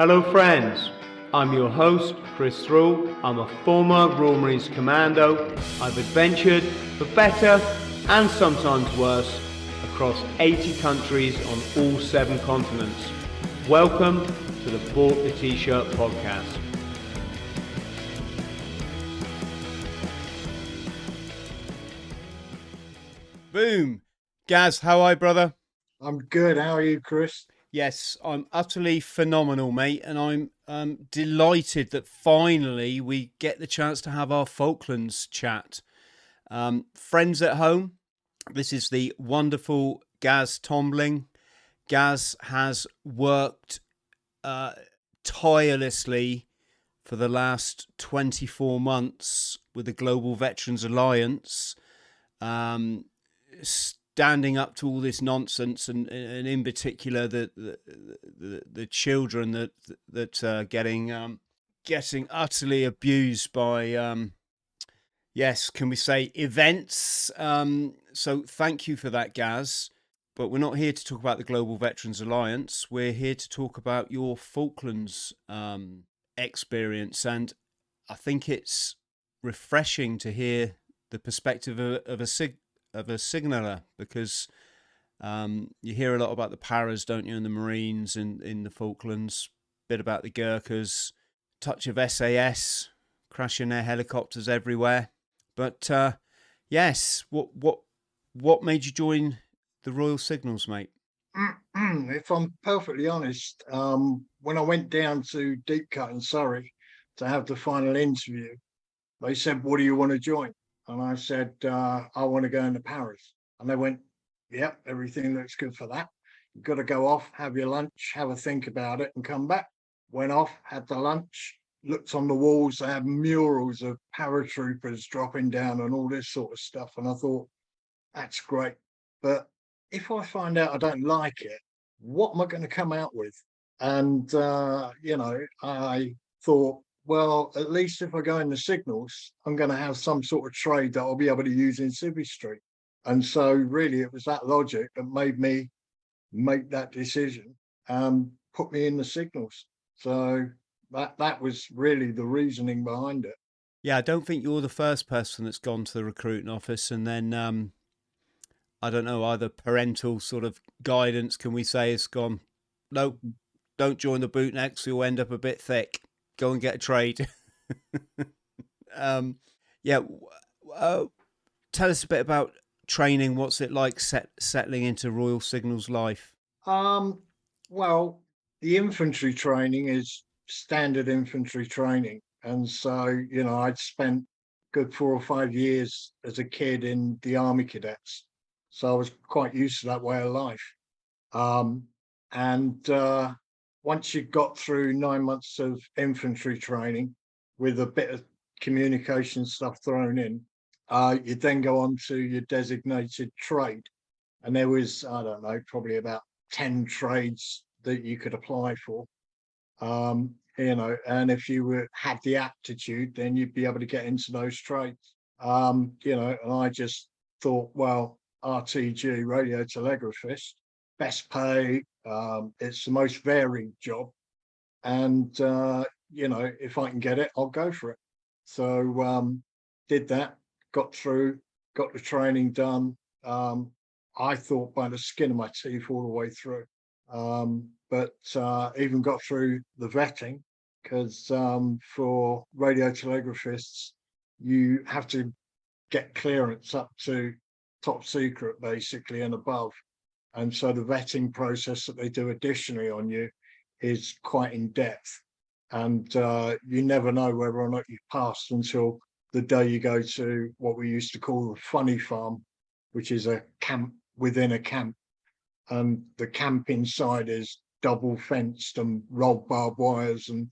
Hello, friends. I'm your host, Chris Thrall. I'm a former Royal Marines Commando. I've adventured for better and sometimes worse across 80 countries on all seven continents. Welcome to the Bought the T-Shirt podcast. Boom. Gaz, how are you, brother? I'm good. How are you, Chris? Yes, I'm utterly phenomenal, mate, and I'm um, delighted that finally we get the chance to have our Falklands chat. Um, friends at home, this is the wonderful Gaz Tombling. Gaz has worked uh, tirelessly for the last 24 months with the Global Veterans Alliance. Um, standing up to all this nonsense, and and in particular the the, the, the children that that are getting um, getting utterly abused by um, yes, can we say events? Um, so thank you for that, Gaz. But we're not here to talk about the Global Veterans Alliance. We're here to talk about your Falklands um, experience, and I think it's refreshing to hear the perspective of, of a of a signaller because um, you hear a lot about the paras, don't you, in the Marines and in, in the Falklands. Bit about the Gurkhas, touch of SAS, crashing their helicopters everywhere. But uh, yes, what what what made you join the Royal Signals, mate? if I'm perfectly honest, um, when I went down to Deep Cut in Surrey to have the final interview, they said, "What do you want to join?" And I said, uh, I want to go into paras. And they went, Yep, everything looks good for that. You've got to go off, have your lunch, have a think about it, and come back. Went off, had the lunch, looked on the walls, they had murals of paratroopers dropping down and all this sort of stuff. And I thought, that's great. But if I find out I don't like it, what am I going to come out with? And, uh, you know, I thought, well, at least if I go in the signals, I'm going to have some sort of trade that I'll be able to use in Street. And so, really, it was that logic that made me make that decision and put me in the signals. So that that was really the reasoning behind it. Yeah, I don't think you're the first person that's gone to the recruiting office and then um, I don't know either parental sort of guidance can we say has gone no don't join the bootnecks, you'll end up a bit thick go and get a trade. um, yeah. Uh, tell us a bit about training. What's it like set, settling into Royal Signals life? Um, well, the infantry training is standard infantry training. And so, you know, I'd spent good four or five years as a kid in the Army Cadets. So I was quite used to that way of life. Um, and uh, once you got through nine months of infantry training with a bit of communication stuff thrown in, uh, you then go on to your designated trade. And there was, I don't know, probably about 10 trades that you could apply for. Um, you know, and if you were, had the aptitude, then you'd be able to get into those trades. Um, you know, and I just thought, well, RTG, radio telegraphist, best pay, um, it's the most varied job, and uh, you know if I can get it, I'll go for it. So um, did that, got through, got the training done. Um, I thought by the skin of my teeth all the way through, um, but uh, even got through the vetting because um, for radio telegraphists, you have to get clearance up to top secret basically and above and so the vetting process that they do additionally on you is quite in depth. And uh, you never know whether or not you've passed until the day you go to what we used to call the funny farm, which is a camp within a camp. And the camp inside is double fenced and rolled barbed wires. And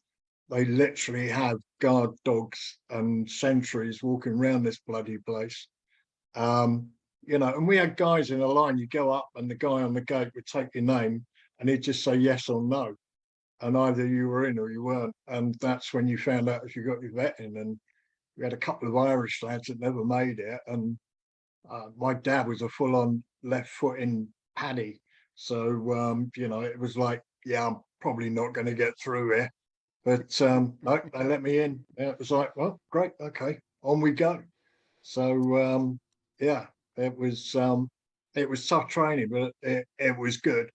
they literally have guard dogs and sentries walking around this bloody place. Um, you know, and we had guys in a line, you go up and the guy on the gate would take your name and he'd just say yes or no. And either you were in or you weren't. And that's when you found out if you got your vetting. And we had a couple of Irish lads that never made it. And uh, my dad was a full on left foot in paddy. So, um, you know, it was like, yeah, I'm probably not going to get through here. But um, no, they let me in. It was like, well, great, okay, on we go. So um, yeah, it was um, it was tough training, but it, it was good.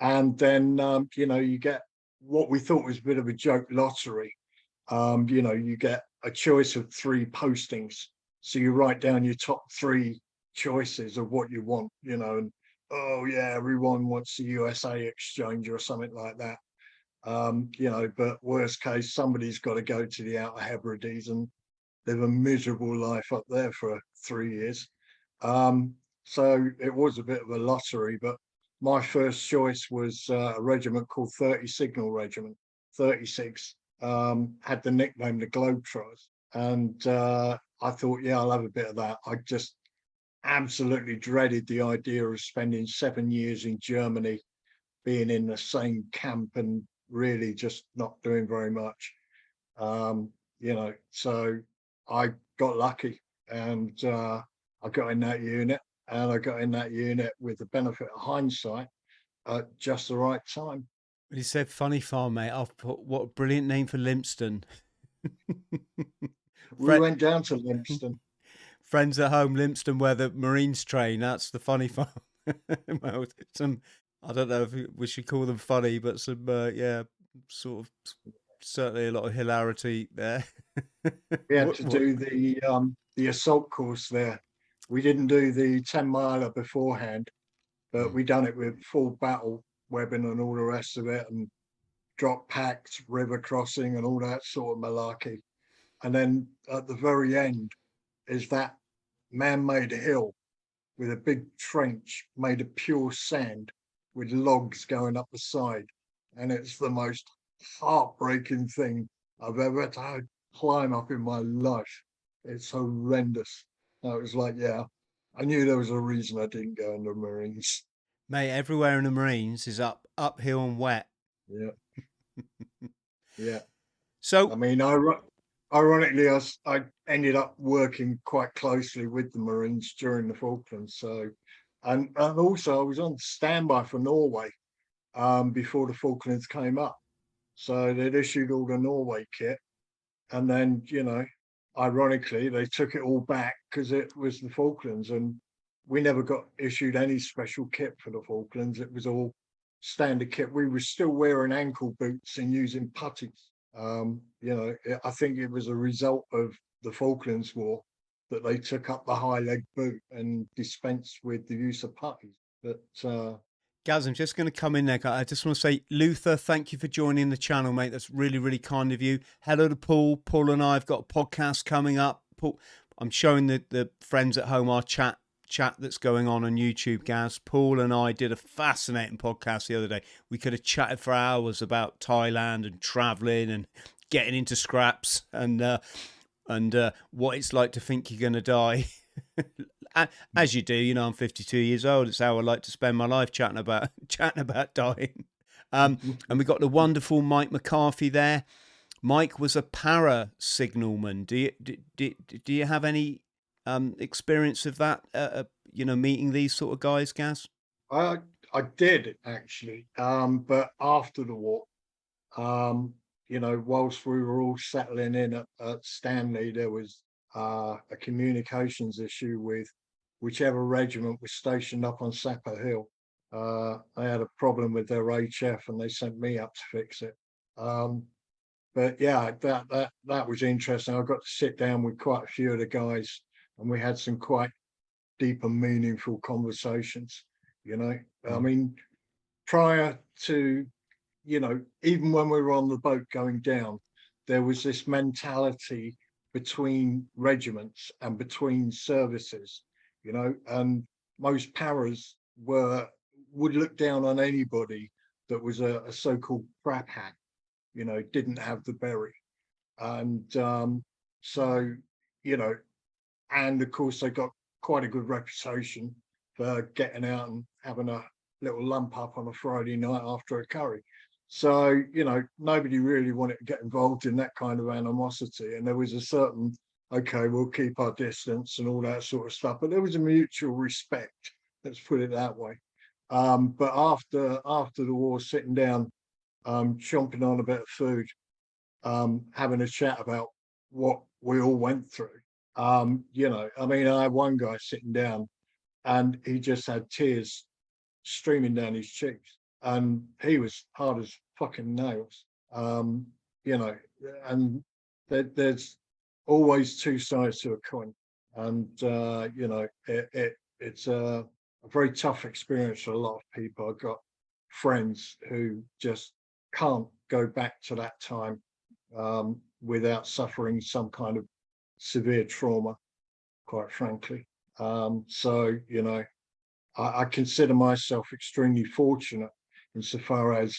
And then um, you know you get what we thought was a bit of a joke lottery. Um, you know you get a choice of three postings, so you write down your top three choices of what you want. You know, and oh yeah, everyone wants the USA exchange or something like that. Um, you know, but worst case, somebody's got to go to the Outer Hebrides and live a miserable life up there for three years. Um, so it was a bit of a lottery, but my first choice was uh, a regiment called 30 Signal Regiment, 36, um, had the nickname the Globetrotters. And uh, I thought, yeah, I'll have a bit of that. I just absolutely dreaded the idea of spending seven years in Germany, being in the same camp and really just not doing very much. Um, you know, so I got lucky and uh, I got in that unit and I got in that unit with the benefit of hindsight at just the right time. He said funny farm, mate, I've put what a brilliant name for Lympstone. we went down to Lympstone. Friends at home, Lympstone, where the Marines train. That's the funny farm. well, some, I don't know if we should call them funny, but some, uh, yeah, sort of certainly a lot of hilarity there. we had to do the um, the assault course there. We didn't do the 10 miler beforehand, but mm. we done it with full battle webbing and all the rest of it and drop packs, river crossing and all that sort of malarkey. And then at the very end is that man-made hill with a big trench made of pure sand with logs going up the side. And it's the most heartbreaking thing I've ever had to climb up in my life. It's horrendous. I was like, yeah, I knew there was a reason I didn't go in the Marines. Mate, everywhere in the Marines is up uphill and wet. Yeah. yeah. So I mean, I ironically, I, I ended up working quite closely with the Marines during the Falklands. So, and, and also I was on standby for Norway um, before the Falklands came up. So they'd issued all the Norway kit, and then you know, ironically, they took it all back because it was the Falklands, and we never got issued any special kit for the Falklands. It was all standard kit. We were still wearing ankle boots and using puttees. Um, you know, I think it was a result of the Falklands War that they took up the high leg boot and dispensed with the use of puttees. But uh, Gaz, I'm just going to come in there. I just want to say, Luther, thank you for joining the channel, mate. That's really, really kind of you. Hello to Paul. Paul and I have got a podcast coming up. Paul, I'm showing the, the friends at home our chat chat that's going on on YouTube, Gaz. Paul and I did a fascinating podcast the other day. We could have chatted for hours about Thailand and traveling and getting into scraps and uh, and uh, what it's like to think you're going to die. as you do. You know, I'm 52 years old. It's how I like to spend my life chatting about chatting about dying. Um, and we got the wonderful Mike McCarthy there. Mike was a para signalman. Do you do, do, do you have any um, experience of that? Uh, uh, you know, meeting these sort of guys, Gaz. I I did actually, um, but after the war, um, you know, whilst we were all settling in at, at Stanley, there was uh, a communications issue with whichever regiment was stationed up on Sapper Hill. Uh, they had a problem with their HF and they sent me up to fix it. Um, but yeah, that that that was interesting. I got to sit down with quite a few of the guys, and we had some quite deep and meaningful conversations. You know, I mm. mean, prior to, you know, even when we were on the boat going down, there was this mentality between regiments and between services you know, and most paras were would look down on anybody that was a, a so-called crap hat, you know, didn't have the berry. And um, so, you know, and of course they got quite a good reputation for getting out and having a little lump up on a Friday night after a curry. So, you know, nobody really wanted to get involved in that kind of animosity. And there was a certain okay, we'll keep our distance and all that sort of stuff. But there was a mutual respect. Let's put it that way. Um, but after after the war, sitting down um, chomping on a bit of food, um, having a chat about what we all went through. Um, you know, I mean, I had one guy sitting down and he just had tears streaming down his cheeks and he was hard as fucking nails. Um, you know, and there, there's always two sides to a coin. And, uh, you know, it, it it's a, a very tough experience for a lot of people. I've got friends who just can't go back to that time um, without suffering some kind of severe trauma, quite frankly. Um, so, you know, I, I, consider myself extremely fortunate insofar as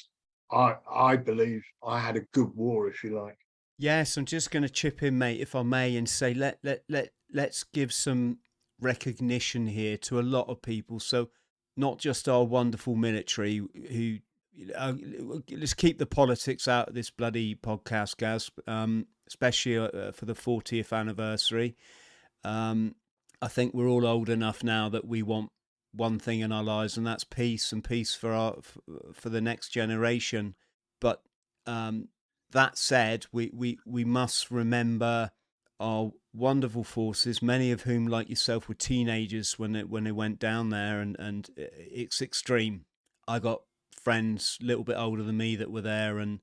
I, I believe I had a good war, if you like. Yes, I'm just going to chip in, mate, if I may, and say let let let let's give some recognition here to a lot of people. So, not just our wonderful military who. Uh, let's keep the politics out of this bloody podcast, Gaz. Um, especially uh, for the 40th anniversary. Um, I think we're all old enough now that we want one thing in our lives, and that's peace and peace for our for the next generation. But um, that said, we, we, we must remember our wonderful forces, many of whom, like yourself, were teenagers when it when they went down there, and and it's extreme. I got friends a little bit older than me that were there, and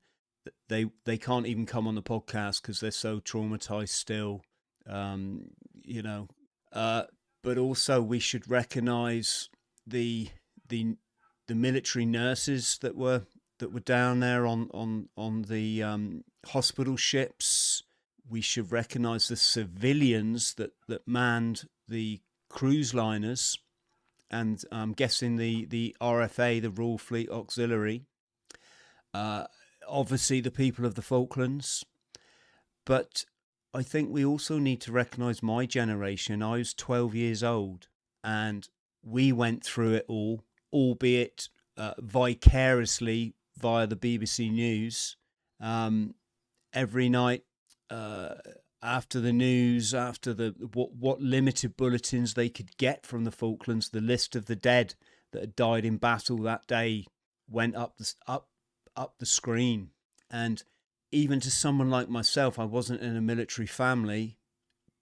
they they can't even come on the podcast because they're so traumatized still. Um, you know, uh, but also we should recognize the the the military nurses that were that were down there on on on the um, hospital ships we should recognize the civilians that, that manned the cruise liners and I'm guessing the, the RFA, the Royal Fleet Auxiliary, uh, obviously the people of the Falklands. But I think we also need to recognize my generation. I was 12 years old and we went through it all, albeit uh, vicariously via the BBC News. Um, every night uh, after the news, after the what what limited bulletins they could get from the Falklands, the list of the dead that had died in battle that day went up the up up the screen, and even to someone like myself, I wasn't in a military family,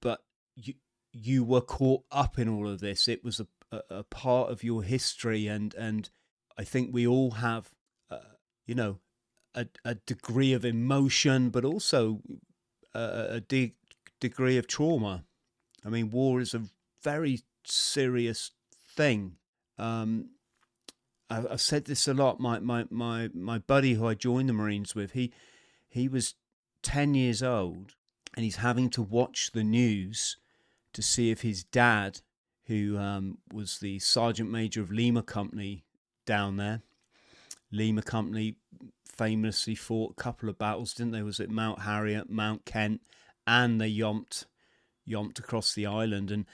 but you you were caught up in all of this. It was a a, a part of your history, and and I think we all have, you know, a, a degree of emotion, but also a, a de- degree of trauma. I mean, war is a very serious thing. Um, I, have said this a lot. My, my my my buddy who I joined the Marines with, he he was ten years old, and he's having to watch the news to see if his dad, who um, was the sergeant major of Lima Company down there, Lima Company famously fought a couple of battles, didn't they? Was it Mount Harriet, Mount Kent, and they yomped yomped across the island. And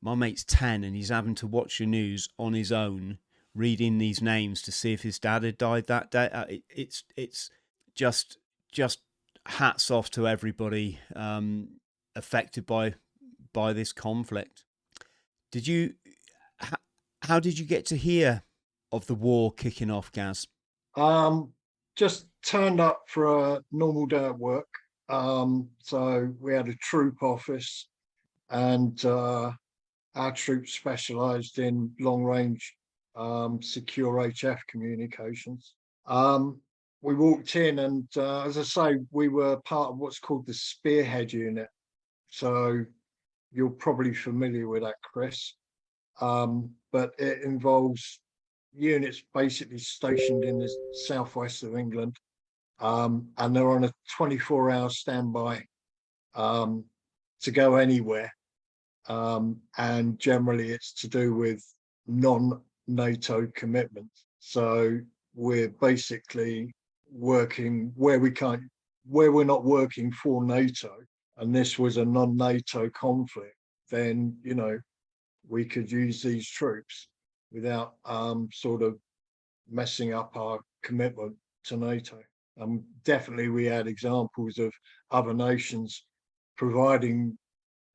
my mate's ten, and he's having to watch the news on his own, reading these names to see if his dad had died that day. Uh, it, it's it's just just hats off to everybody um, affected by by this conflict. Did you? How, how did you get to hear of the war kicking off, Gaz? Um, just turned up for a normal day at work. Um, so we had a troop office, and uh, our troop specialised in long range um, secure HF communications. Um, we walked in, and uh, as I say, we were part of what's called the Spearhead Unit. So you're probably familiar with that, Chris. Um, but it involves units basically stationed in the southwest of England, um, and they're on a 24 hour standby um, to go anywhere. Um, and generally, it's to do with non NATO commitments. So we're basically working where we can't, where we're not working for NATO, and this was a non NATO conflict, then, you know, we could use these troops without um, sort of messing up our commitment to NATO. Um, definitely, we had examples of other nations providing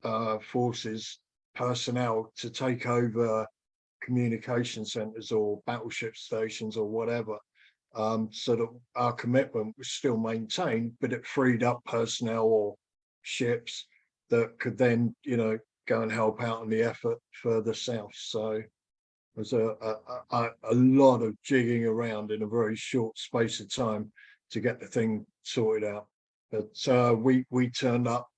uh, forces personnel to take over communication centres or battleship stations or whatever. um, so that our commitment was still maintained, but it freed up personnel or ships that could then, you know, go and help out in the effort further south. So there's a, a, a, a lot of jigging around in a very short space of time to get the thing sorted out. But uh, we we turned up.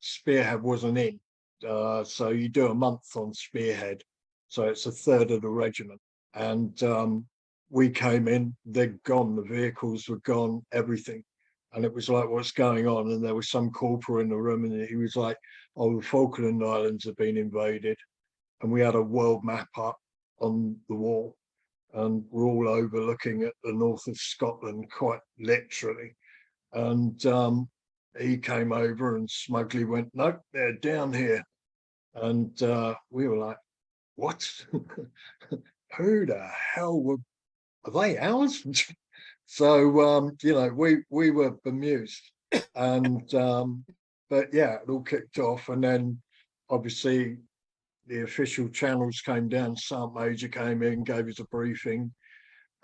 Spearhead wasn't in, uh, so you do a month on Spearhead, so it's a third of the regiment. And um, we came in, they're gone. The vehicles were gone, everything. And it was like, what's going on? And there was some corporal in the room, and he was like, "Oh, the Falkland Islands have been invaded." And we had a world map up on the wall, and we're all overlooking at the north of Scotland, quite literally. And um, he came over and smugly went, "Nope, they're down here." And uh, we were like, "What? Who the hell were are they ours?" so um, you know, we we were bemused, and um, but yeah, it all kicked off, and then obviously the official channels came down. Sergeant Major came in, gave us a briefing,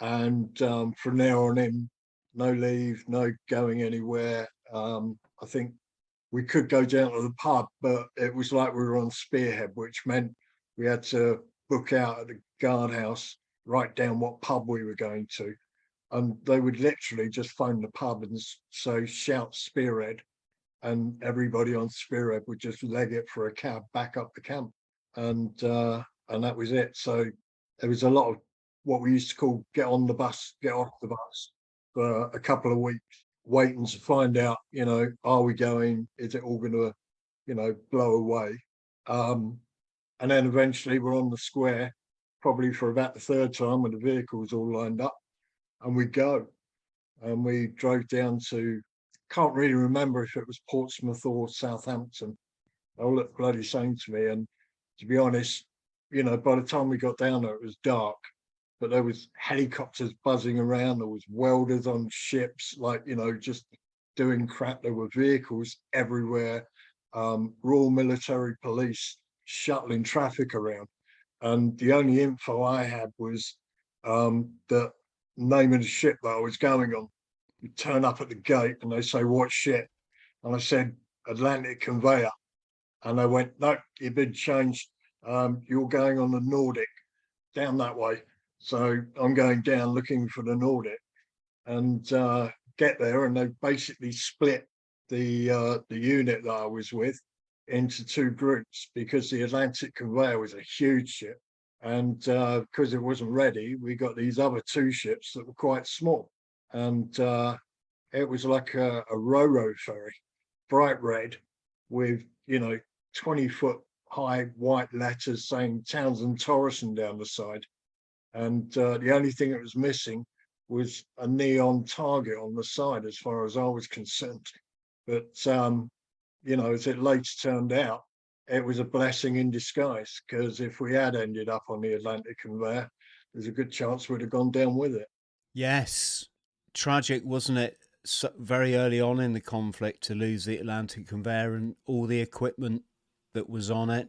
and um, from there on in, no leave, no going anywhere. Um, I think we could go down to the pub, but it was like we were on Spearhead, which meant we had to book out at the guardhouse, write down what pub we were going to, and they would literally just phone the pub and say shout Spearhead, and everybody on Spearhead would just leg it for a cab back up the camp and uh, and that was it. So there was a lot of what we used to call get on the bus, get off the bus for a couple of weeks, waiting to find out, you know, are we going? Is it all going to, you know, blow away? Um, and then eventually we're on the square, probably for about the third time when the vehicles all lined up, and we go. And we drove down to, can't really remember if it was Portsmouth or Southampton. All look bloody same to me. And to be honest, you know, by the time we got down there, it was dark, but there was helicopters buzzing around. There was welders on ships, like you know, just doing crap. There were vehicles everywhere. Um, Royal Military Police shuttling traffic around, and the only info I had was um, the name of the ship that I was going on. You turn up at the gate and they say, "What ship?" And I said, "Atlantic Conveyor." And I went, no, you've been changed. Um, you're going on the Nordic down that way. So I'm going down looking for the Nordic and uh, get there. And they basically split the uh, the unit that I was with into two groups because the Atlantic Conveyor was a huge ship. And uh, because it wasn't ready, we got these other two ships that were quite small. And uh, it was like a, a Roro ferry, bright red, with, you know, 20 foot high white letters saying Townsend Thoresen down the side. And uh, the only thing that was missing was a neon target on the side, as far as I was concerned. But, um, you know, as it later turned out, it was a blessing in disguise because if we had ended up on the Atlantic conveyor, there's a good chance we'd have gone down with it. Yes. Tragic, wasn't it? So very early on in the conflict to lose the Atlantic conveyor and all the equipment that was on it.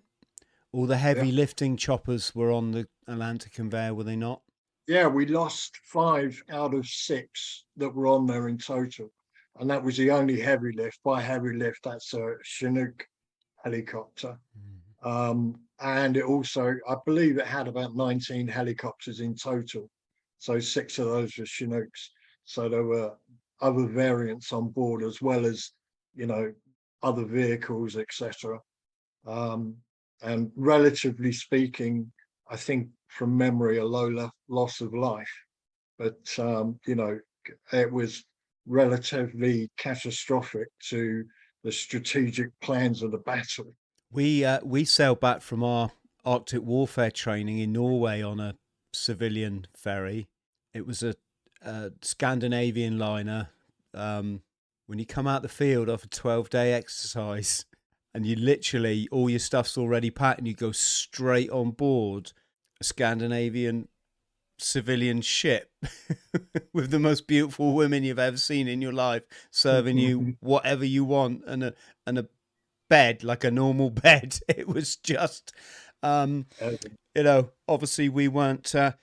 All the heavy yeah. lifting choppers were on the Atlantic conveyor, were they not? Yeah, we lost five out of six that were on there in total. And that was the only heavy lift. By heavy lift, that's a Chinook helicopter. Mm. Um, and it also, I believe it had about 19 helicopters in total. So six of those were Chinooks. So there were other variants on board as well as, you know, other vehicles, etc. Um, and relatively speaking, I think from memory, a low loss of life. But, um, you know, it was relatively catastrophic to the strategic plans of the battle. We uh, we sailed back from our Arctic warfare training in Norway on a civilian ferry. It was a, a Scandinavian liner. Um, when you come out the field after a twelve day exercise, and you literally all your stuff's already packed and you go straight on board a Scandinavian civilian ship with the most beautiful women you've ever seen in your life serving you whatever you want and a and a bed like a normal bed. It was just um you know obviously we weren't uh,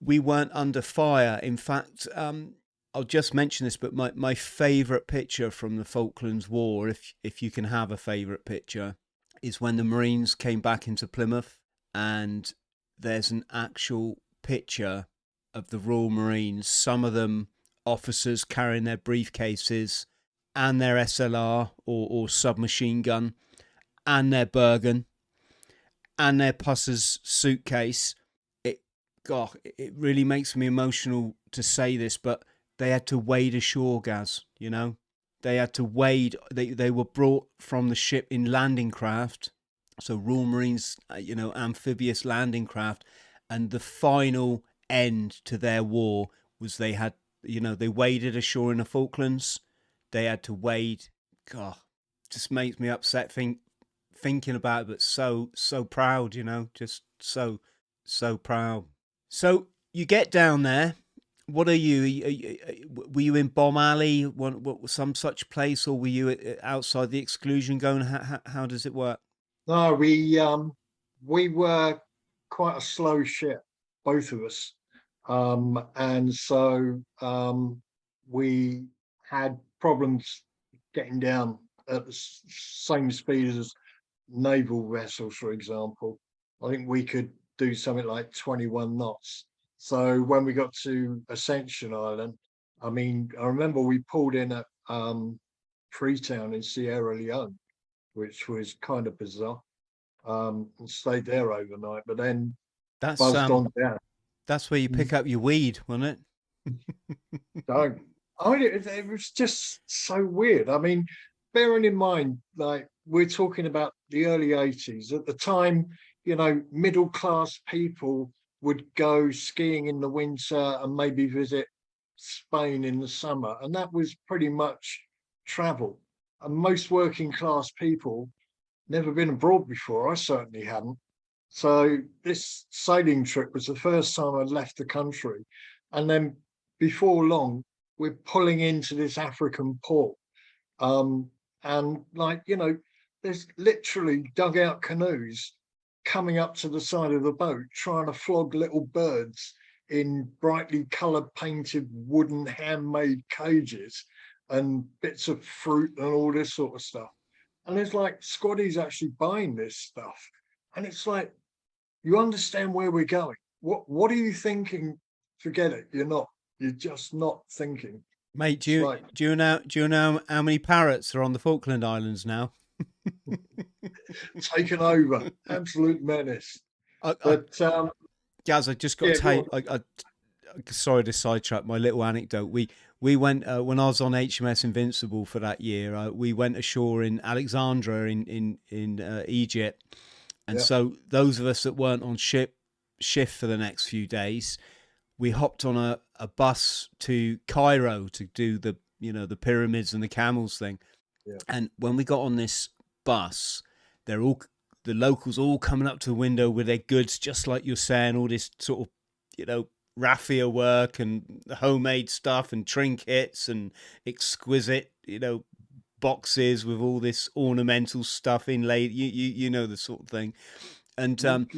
we weren't under fire. In fact, um, I'll just mention this, but my, my favourite picture from the Falklands War, if if you can have a favourite picture, is when the Marines came back into Plymouth, and there's an actual picture of the Royal Marines. Some of them officers carrying their briefcases and their SLR or, or submachine gun and their Bergen and their Pusser's suitcase. It, God, it really makes me emotional to say this, but they had to wade ashore, Gaz, you know? They had to wade, they, they were brought from the ship in landing craft. So Royal Marines, uh, you know, amphibious landing craft. And the final end to their war was they had, you know, they waded ashore in the Falklands. They had to wade. God, just makes me upset think, thinking about it, but so, so proud, you know, just so, so proud. So you get down there. What are you? Were you in Bomb Alley, what, some such place, or were you uh, outside the exclusion going? How, how does it work? No, we um, we were quite a slow ship, both of us. Um, and so um, we had problems getting down at the same speed as naval vessels, for example. I think we could do something like 21 knots. So when we got to Ascension Island, I mean, I remember we pulled in at um, Freetown in Sierra Leone, which was kind of bizarre, um, and stayed there overnight. But then that's um. That's where you mm. pick up your weed, wasn't it? Don't. I mean, it, it was just so weird. I mean, bearing in mind, like we're talking about the early 80s, at the time, you know, middle class people would go skiing in the winter and maybe visit Spain in the summer. And that was pretty much travel. And most working class people never been abroad before. I certainly hadn't. So this sailing trip was the first time I'd left the country. And then before long, we're pulling into this African port. Um, and like, you know, there's literally dugout canoes coming up to the side of the boat, trying to flog little birds in brightly coloured painted wooden handmade cages and bits of fruit and all this sort of stuff. And it's like squaddies actually buying this stuff. And it's like, you understand where we're going. What what are you thinking? Forget it. You're not. You're just not thinking. Mate, do you like, do you know do you know how many parrots are on the Falkland Islands now? Taken over, absolute menace. I, but I, um, Gaz, I just got yeah, to tell you. I, I, sorry to sidetrack my little anecdote. We we went uh, when I was on HMS Invincible for that year. Uh, we went ashore in Alexandria in in in uh, Egypt, and yeah. so those of us that weren't on ship shift for the next few days, we hopped on a, a bus to Cairo to do the you know the pyramids and the camels thing. Yeah. And when we got on this bus, they're all the locals all coming up to the window with their goods, just like you're saying, all this sort of you know raffia work and homemade stuff and trinkets and exquisite you know boxes with all this ornamental stuff inlaid. You you you know the sort of thing. And um,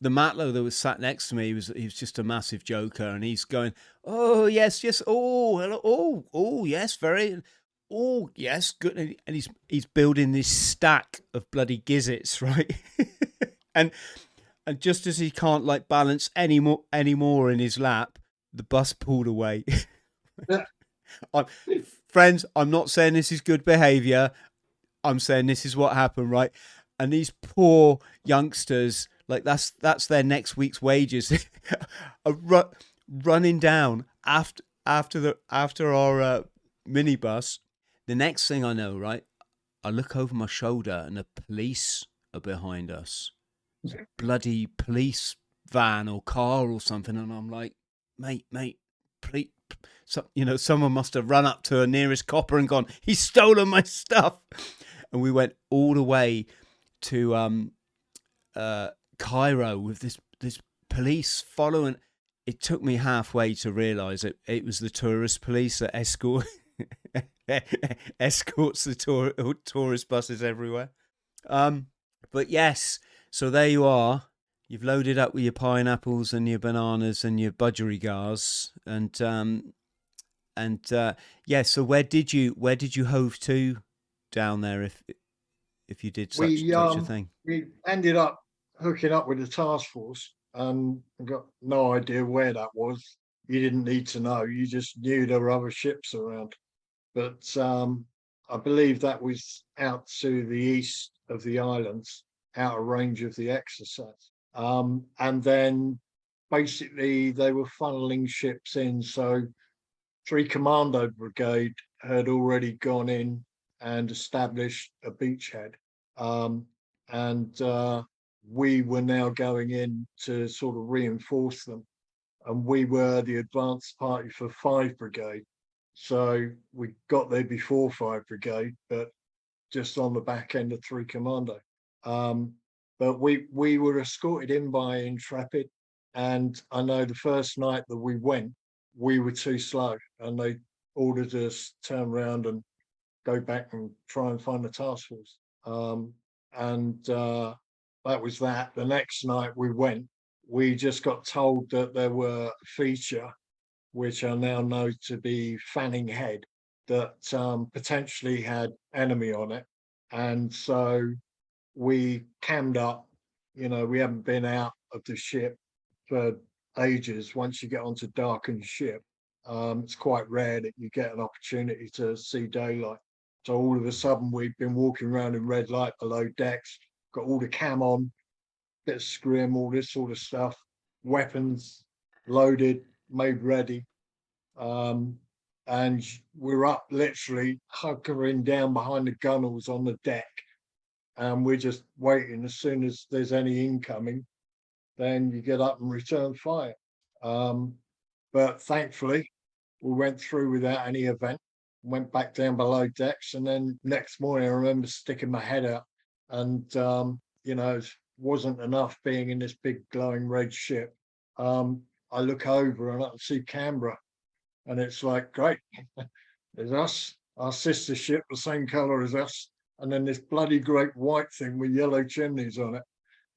the matelot that was sat next to me he was he was just a massive joker, and he's going, "Oh yes, yes, oh hello, oh oh yes, very." Oh yes, good, and he's he's building this stack of bloody gizzards, right? and and just as he can't like balance any more anymore in his lap, the bus pulled away. I'm, friends, I'm not saying this is good behavior. I'm saying this is what happened, right? And these poor youngsters, like that's that's their next week's wages, are ru- running down after after the after our uh, minibus. The next thing I know, right, I look over my shoulder and the police are behind us. Bloody police van or car or something, and I'm like, mate, mate, please, so, you know, someone must have run up to a nearest copper and gone, he's stolen my stuff. And we went all the way to um, uh, Cairo with this this police following. It took me halfway to realise it. It was the tourist police that escort escorts the tour, tourist buses everywhere. Um, but yes, so there you are. You've loaded up with your pineapples and your bananas and your budgerigars, and um, and uh, yeah. So where did you where did you hove to down there? If if you did such, We, such a um, thing, We ended up hooking up with the task force and got no idea where that was. You didn't need to know. You just knew there were other ships around. But um, I believe that was out to the east of the islands, out of range of the exercise. Um, and then basically they were funneling ships in. So three commando brigade had already gone in and established a beachhead. Um, and uh, we were now going in to sort of reinforce them. And we were the advance party for five brigade. So we got there before five brigade, but just on the back end of three commando. Um, but we we were escorted in by Intrepid, and I know the first night that we went, we were too slow, and they ordered us turn around and go back and try and find the task force. Um, and uh, that was that. The next night we went, we just got told that there were a feature, which I now know to be Fanning Head, that um, potentially had enemy on it. And so we cammed up. You know, we haven't been out of the ship for ages. Once you get onto darkened ship, um, it's quite rare that you get an opportunity to see daylight. So all of a sudden, we've been walking around in red light below decks, got all the cam on, bit of scrim, all this sort of stuff, weapons loaded, made ready. Um, and we're up literally hunkering down behind the gunnels on the deck. And we're just waiting. As soon as there's any incoming, then you get up and return fire. Um, but thankfully, we went through without any event, went back down below decks. And then next morning, I remember sticking my head out and, um, you know, wasn't enough being in this big glowing red ship. Um, I look over and I see Canberra and it's like, great, there's us, our sister ship, the same color as us, and then this bloody great white thing with yellow chimneys on it.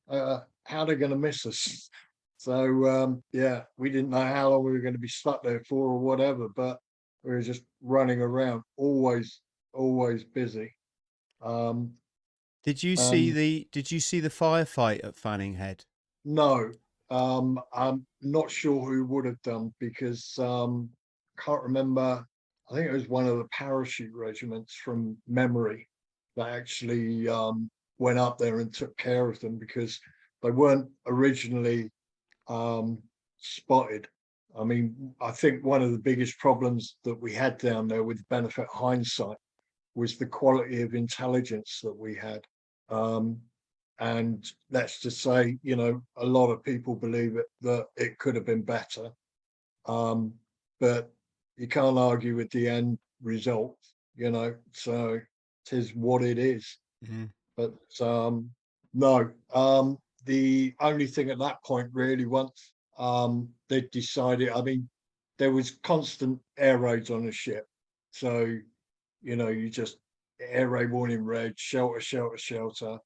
Uh, how they're going to miss us? So um, yeah, we didn't know how long we were going to be stuck there for or whatever, but we were just running around, always, always busy. Um, did you see um, the did you see the firefight at Fanning Head? no, um, I'm not sure who would have done because um, can't remember. I think it was one of the parachute regiments from memory that actually um, went up there and took care of them because they weren't originally um, spotted. I mean, I think one of the biggest problems that we had down there with benefit hindsight was the quality of intelligence that we had. Um, and that's to say, you know, a lot of people believe it that it could have been better. Um, but you can't argue with the end result, you know. So it is what it is. Mhm. But um, no, um, the only thing at that point really once um, they decided, I mean, there was constant air raids on the ship. So, you know, you just air raid warning red, shelter, shelter, shelter.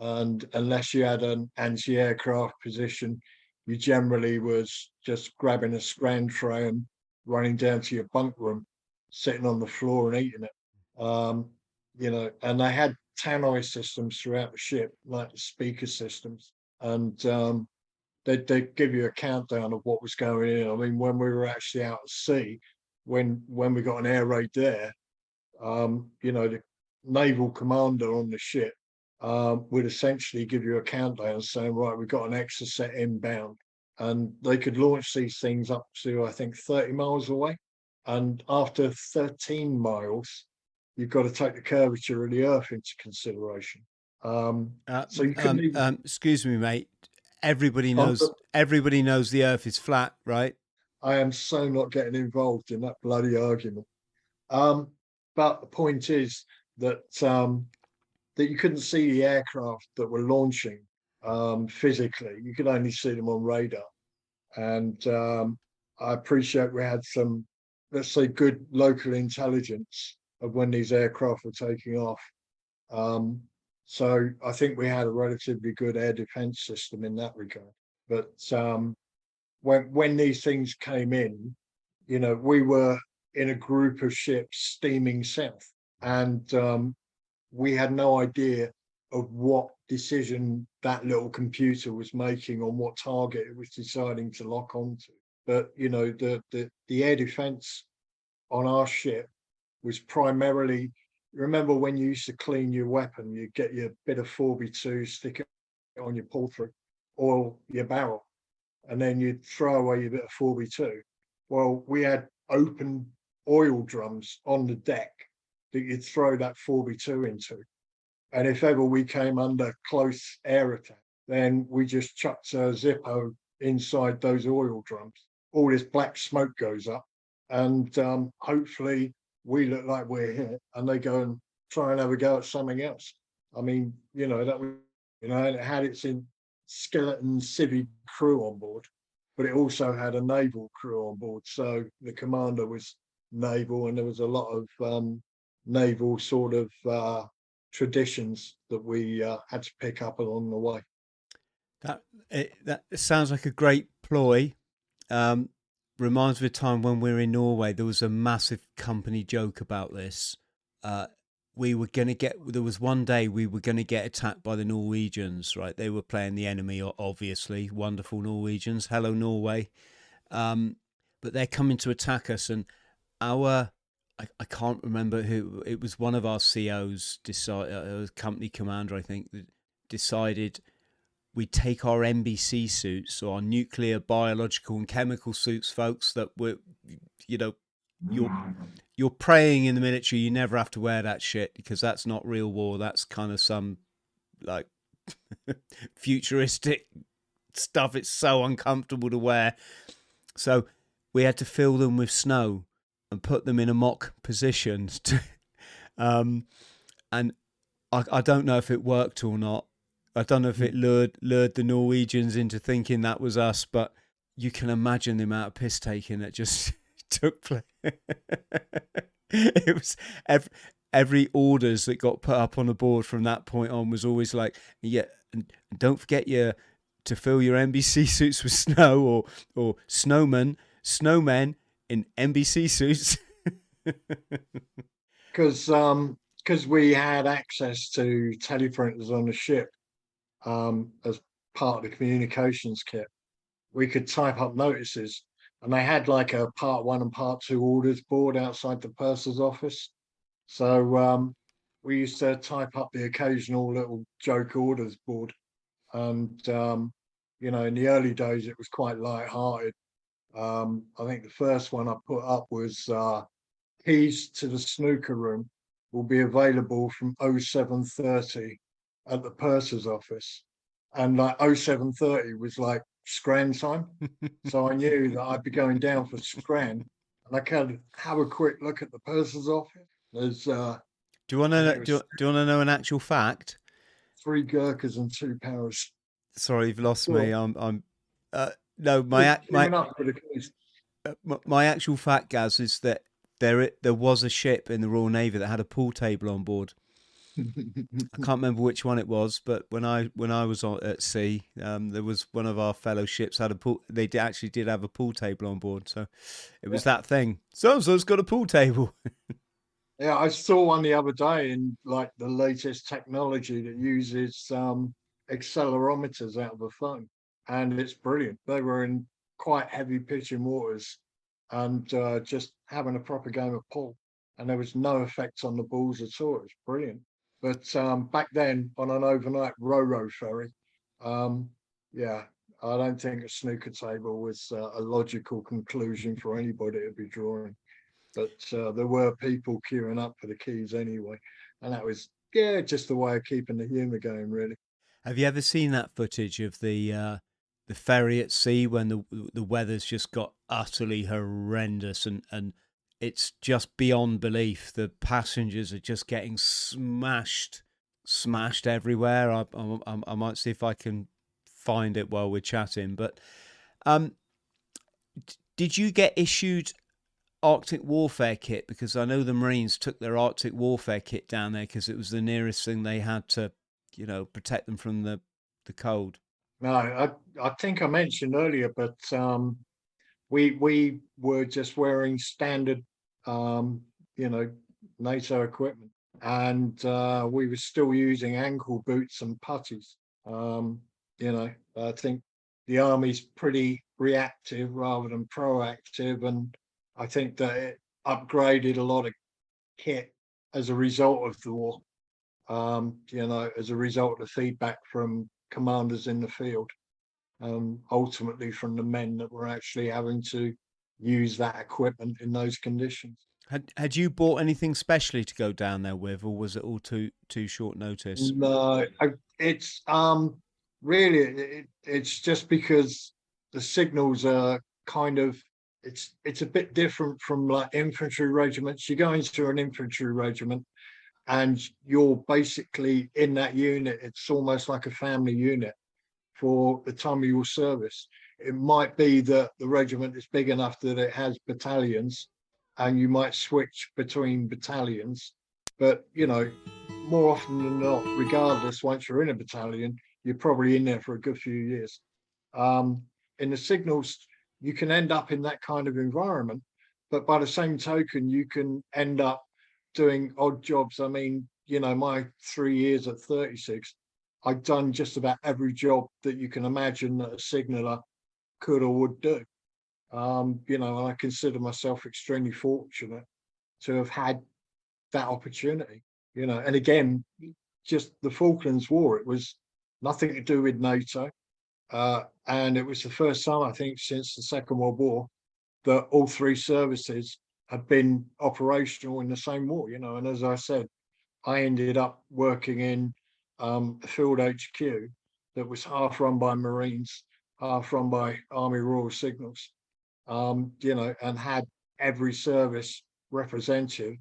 And unless you had an anti-aircraft position, you generally was just grabbing a tray and running down to your bunk room, sitting on the floor and eating it. Um, you know, and they had tannoy systems throughout the ship, like the speaker systems, and um, they'd, they'd give you a countdown of what was going in. I mean, when we were actually out at sea, when when we got an air raid there, um, you know, the naval commander on the ship um, would essentially give you a countdown saying, right, we've got an Exocet inbound. And they could launch these things up to, I think, 30 miles away. And after 13 miles, you've got to take the curvature of the Earth into consideration. Um, Uh, So you um, even- um, excuse me, mate. Everybody Oh, knows. but- Everybody knows the Earth is flat, right? I am so not getting involved in that bloody argument. Um, but the point is that um, that you couldn't see the aircraft that were launching um, physically. You could only see them on radar. And um, I appreciate we had some, let's say, good local intelligence of when these aircraft were taking off. Um, So I think we had a relatively good air defense system in that regard. But um, when when these things came in, you know, we were in a group of ships steaming south, and um, we had no idea of what decision that little computer was making on what target it was deciding to lock onto. But you know, the the, the air defense on our ship was primarily remember when you used to clean your weapon, you get your bit of 4x2, stick it on your through or your barrel, and then you'd throw away your bit of 4x2. Well, we had open oil drums on the deck that you'd throw that 4x2 into. And if ever we came under close air attack, then we just chucked a Zippo inside those oil drums. All this black smoke goes up, and um, hopefully we look like we're here, and they go and try and have a go at something else. I mean, you know that you know, it had its in skeleton civvy crew on board, but it also had a naval crew on board. So the commander was naval, and there was a lot of um, naval sort of uh, traditions that we uh, had to pick up along the way. That it, that sounds like a great ploy. Um, reminds me of a time when we were in Norway. There was a massive company joke about this. Uh, we were going to get. There was one day we were going to get attacked by the Norwegians. Right, they were playing the enemy, obviously. Wonderful Norwegians. Hello, Norway. Um, but they're coming to attack us, and our I, I can't remember who it was. One of our COs decided, uh, company commander, I think, that decided we take our NBC suits or our nuclear, biological, and chemical suits, folks. That were, you know, you're you're praying in the military. You never have to wear that shit because that's not real war. That's kind of some like futuristic stuff. It's so uncomfortable to wear. So we had to fill them with snow and put them in a mock position. To, um, and I, I don't know if it worked or not. I don't know if it lured lured the Norwegians into thinking that was us, but you can imagine the amount of piss taking that just took place. it was every, every orders that got put up on the board from that point on was always like, yeah, and don't forget your to fill your NBC suits with snow or or snowmen, snowmen in NBC suits. Because um, because we had access to teleprinters on the ship um, as part of the communications kit, we could type up notices, and they had like a part one and part two orders board outside the purser's office. So um, we used to type up the occasional little joke orders board, and um, you know, in the early days, it was quite light-hearted. Um, I think the first one I put up was uh, keys to the snooker room will be available from 0730 at the purser's office. And like 0730 was like scran time. so I knew that I'd be going down for scran. And I could have a quick look at the purser's office. There's uh do you want to do, do you want to know an actual fact? Three Gurkhas and two Paras. Sorry, you've lost me. I'm I'm uh, no, my my uh, my actual fact, Gaz, is that there there was a ship in the Royal Navy that had a pool table on board. I can't remember which one it was, but when I when I was on, at sea, um, there was one of our fellow ships had a pool. They did, actually did have a pool table on board, so it was yeah. that thing. So so's got a pool table. yeah, I saw one the other day in like the latest technology that uses um, accelerometers out of a phone and it's brilliant. They were in quite heavy pitching waters and uh, just having a proper game of pool, and there was no effect on the balls at all. It was brilliant. But um, back then, on an overnight ro-ro ferry, um, yeah, I don't think a snooker table was uh, a logical conclusion for anybody to be drawing. But uh, there were people queuing up for the keys anyway, and that was yeah, just a way of keeping the humour going, really. Have you ever seen that footage of the uh, the ferry at sea when the the weather's just got utterly horrendous and and it's just beyond belief. The passengers are just getting smashed, smashed everywhere. I, I, I might see if I can find it while we're chatting. But um, did you get issued Arctic warfare kit? Because I know the Marines took their Arctic warfare kit down there because it was the nearest thing they had to you know, protect them from the the cold? No, I I think I mentioned earlier, but um, we we were just wearing standard, um, you know, NATO equipment, and uh, we were still using ankle boots and puttees. Um, you know, I think the army's pretty reactive rather than proactive, and I think that it upgraded a lot of kit as a result of the war. Um, you know, as a result of feedback from commanders in the field, um, ultimately from the men that were actually having to use that equipment in those conditions. Had had you bought anything specially to go down there with, or was it all too too short notice? No, I, it's um really it, it's just because the signals are kind of it's it's a bit different from like infantry regiments. You go into an infantry regiment and you're basically in that unit. It's almost like a family unit for the time of your service. It might be that the regiment is big enough that it has battalions and you might switch between battalions. But, you know, more often than not, regardless, once you're in a battalion, you're probably in there for a good few years. Um, in the signals, you can end up in that kind of environment, but by the same token, you can end up doing odd jobs. I mean, you know, my three years at 36, I've done just about every job that you can imagine that a signaller could or would do. Um, you know, I consider myself extremely fortunate to have had that opportunity, you know, and again, just the Falklands War, it was nothing to do with NATO. Uh, and it was the first time, I think, since the Second World War that all three services had been operational in the same war, you know. And as I said, I ended up working in um, field HQ that was half run by Marines, half run by Army Royal Signals, um, you know, and had every service representative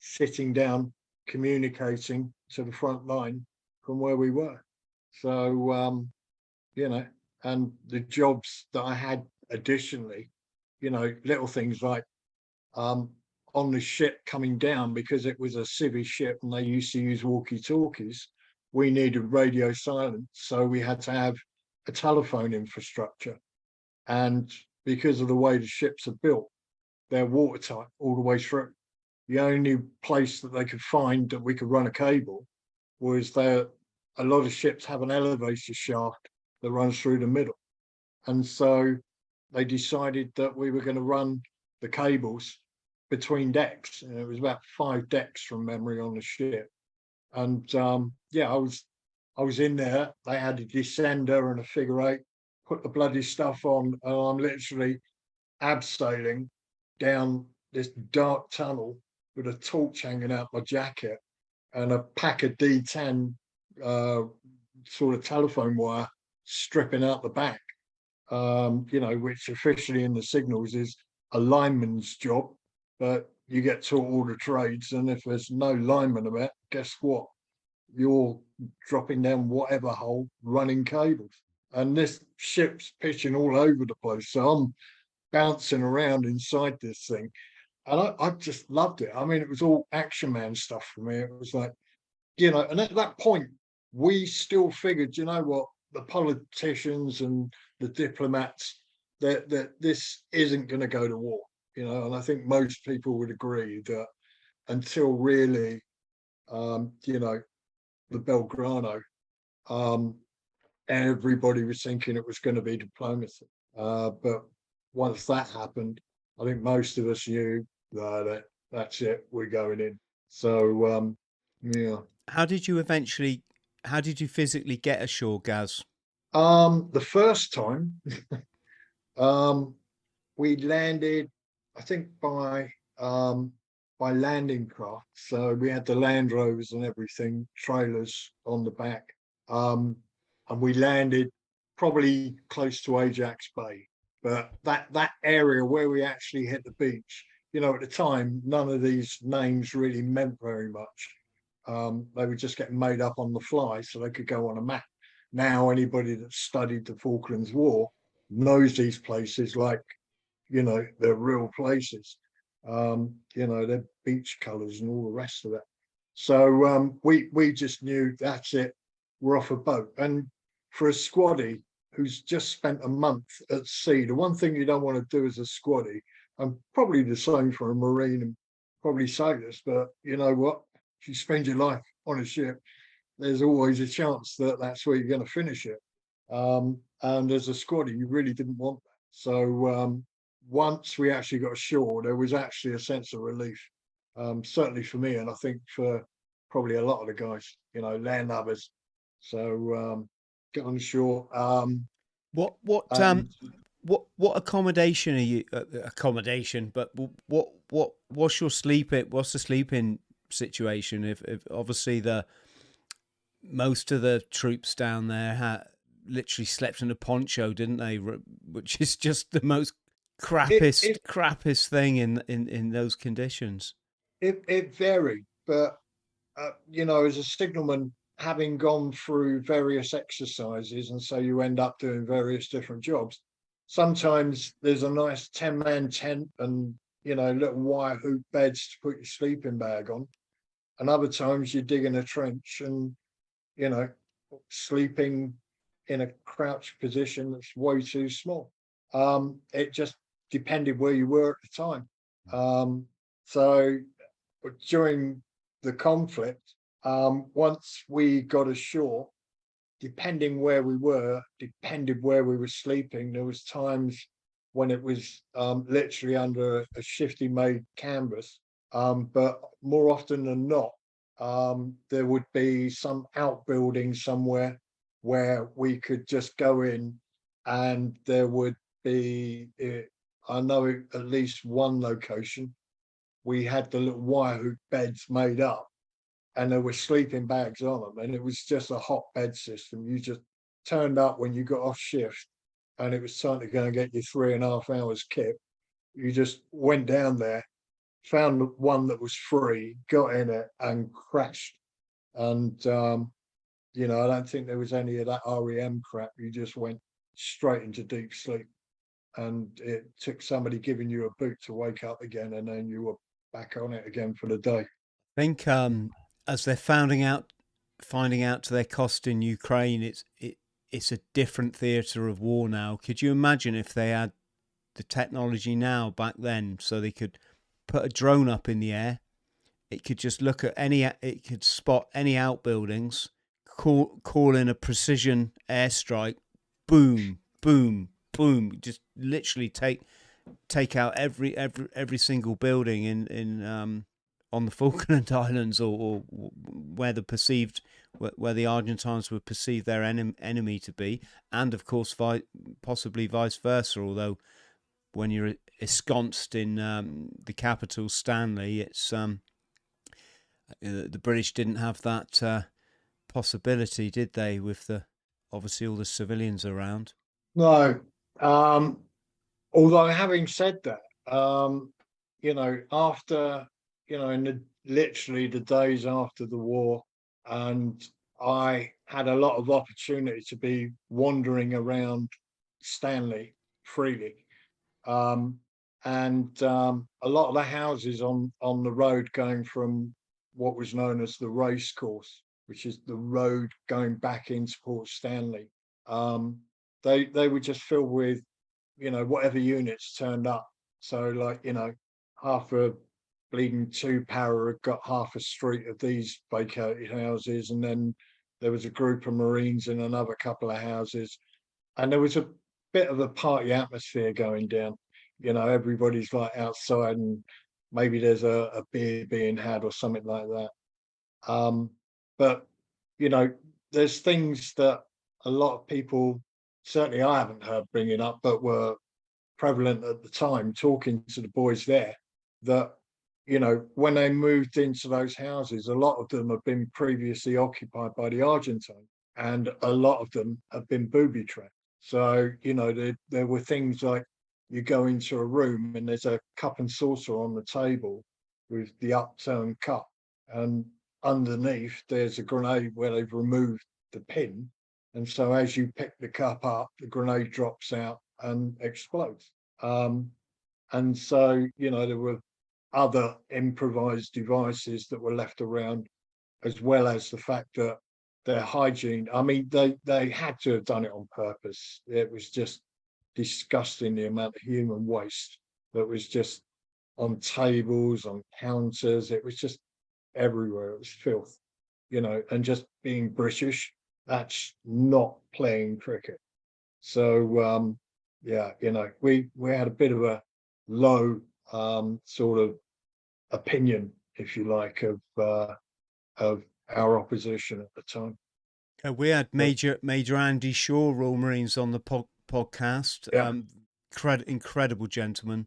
sitting down, communicating to the front line from where we were. So, um, you know, and the jobs that I had additionally, you know, little things like um, on the ship coming down because it was a civvy ship and they used to use walkie talkies. We needed radio silence, so we had to have a telephone infrastructure. And because of the way the ships are built, they're watertight all the way through. The only place that they could find that we could run a cable was that A lot of ships have an elevator shaft that runs through the middle. And so they decided that we were going to run the cables between decks. And it was about five decks from memory on the ship. And um, yeah, I was I was in there. They had a descender and a figure eight, put the bloody stuff on, and I'm literally abseiling down this dark tunnel with a torch hanging out my jacket and a pack of D10 uh, sort of telephone wire stripping out the back. Um, you know, which officially in the signals is a lineman's job but you get taught all the trades, and if there's no lineman about, guess what? You're dropping down whatever hole, running cables, and this ship's pitching all over the place. So I'm bouncing around inside this thing, and I, I just loved it. I mean, it was all action man stuff for me. It was like, you know, and at that point, we still figured, you know what, the politicians and the diplomats that that this isn't going to go to war you know, and I think most people would agree that until really, um, you know, the Belgrano, um, everybody was thinking it was going to be diplomacy. Uh, but once that happened, I think most of us knew that that's it, we're going in. So, um, yeah. How did you eventually? How did you physically get ashore, Gaz? Um, the first time, um, we landed I think by um, by landing craft. So we had the Land Rovers and everything, trailers on the back, um, and we landed probably close to Ajax Bay. But that that area where we actually hit the beach, you know, at the time, none of these names really meant very much. Um, they were just getting made up on the fly, so they could go on a map. Now, anybody that studied the Falklands War knows these places like you know, they're real places. Um, you know, they're beach colours and all the rest of it. So um, we we just knew that's it. we're off a boat. And for a squaddy who's just spent a month at sea, the one thing you don't want to do as a squaddy, and probably the same for a marine and probably sailors, but you know what? If you spend your life on a ship, there's always a chance that that's where you're going to finish it. Um, and as a squaddy, you really didn't want that. So um, once we actually got ashore, there was actually a sense of relief, um, certainly for me, and I think for probably a lot of the guys, you know, land lubbers. So um, get on shore. Um, What what um what what accommodation are you uh, accommodation? But what what what's your sleeping? What's the sleeping situation? If if obviously the most of the troops down there had literally slept in a poncho, didn't they? Which is just the most crappiest it- crappiest thing in in in those conditions. it, it varied, but uh, you know, as a signalman, having gone through various exercises, and so you end up doing various different jobs. Sometimes there's a nice 10 man tent and, you know, little wire hoop beds to put your sleeping bag on. And other times you dig in a trench and, you know, sleeping in a crouched position that's way too small. Um, it just depended where you were at the time. Um, so during the conflict, um, once we got ashore, depending where we were, depended where we were sleeping, there was times when it was um, literally under a shifty made canvas. Um, but more often than not, um, there would be some outbuilding somewhere where we could just go in and there would be, eh, I know at least one location. We had the little wire hoop beds made up and there were sleeping bags on them and it was just a hot bed system. You just turned up when you got off shift and it was time to go and get your three and a half hours kip. You just went down there found one that was free got in it and crashed. And um you know i don't think there was any of that rem crap. You just went straight into deep sleep and it took somebody giving you a boot to wake up again and then you were back on it again for the day. I think um, as they're finding out finding out to their cost in Ukraine, it's it it's a different theatre of war now. Could you imagine if they had the technology now back then, so they could put a drone up in the air, it could just look at any, it could spot any outbuildings, call call in a precision airstrike, boom, boom, boom, just literally take take out every every every single building in in um on the Falkland Islands or, or where the perceived where, where the Argentines would perceive their enem- enemy to be, and of course, vi- possibly vice versa. Although when you're ensconced in um, the capital, Stanley, it's um, uh, the British didn't have that uh, possibility, did they? With the obviously all the civilians around. No, um, although having said that, um, you know, after you know, in the literally the days after the war, and I had a lot of opportunity to be wandering around Stanley freely. Um, and um, a lot of the houses on on the road going from what was known as the race course, which is the road going back into Port Stanley. Um, they they were just filled with, you know, whatever units turned up. So like you know, half a bleeding two Para had got half a street of these vacated houses, and then there was a group of Marines in another couple of houses, and there was a bit of a party atmosphere going down. You know, everybody's like outside, and maybe there's a, a beer being had or something like that. Um, but you know, there's things that a lot of people, certainly I haven't heard bringing up, but were prevalent at the time, talking to the boys there, that you know, when they moved into those houses, a lot of them have been previously occupied by the Argentine, and a lot of them have been booby trapped. So, you know, there, there were things like you go into a room and there's a cup and saucer on the table with the upturned cup, and underneath there's a grenade where they've removed the pin. And so as you pick the cup up, the grenade drops out and explodes. Um, and so, you know, there were other improvised devices that were left around, as well as the fact that their hygiene. I mean, they they had to have done it on purpose. It was just disgusting the amount of human waste that was just on tables, on counters. It was just everywhere. It was filth, you know, and just being British, that's not playing cricket. So um, yeah, you know, we we had a bit of a low um, sort of opinion, if you like, of uh, of our opposition at the time. Uh, we had Major Major Andy Shaw, Royal Marines, on the po- podcast. Yeah. Um, cred- incredible gentleman.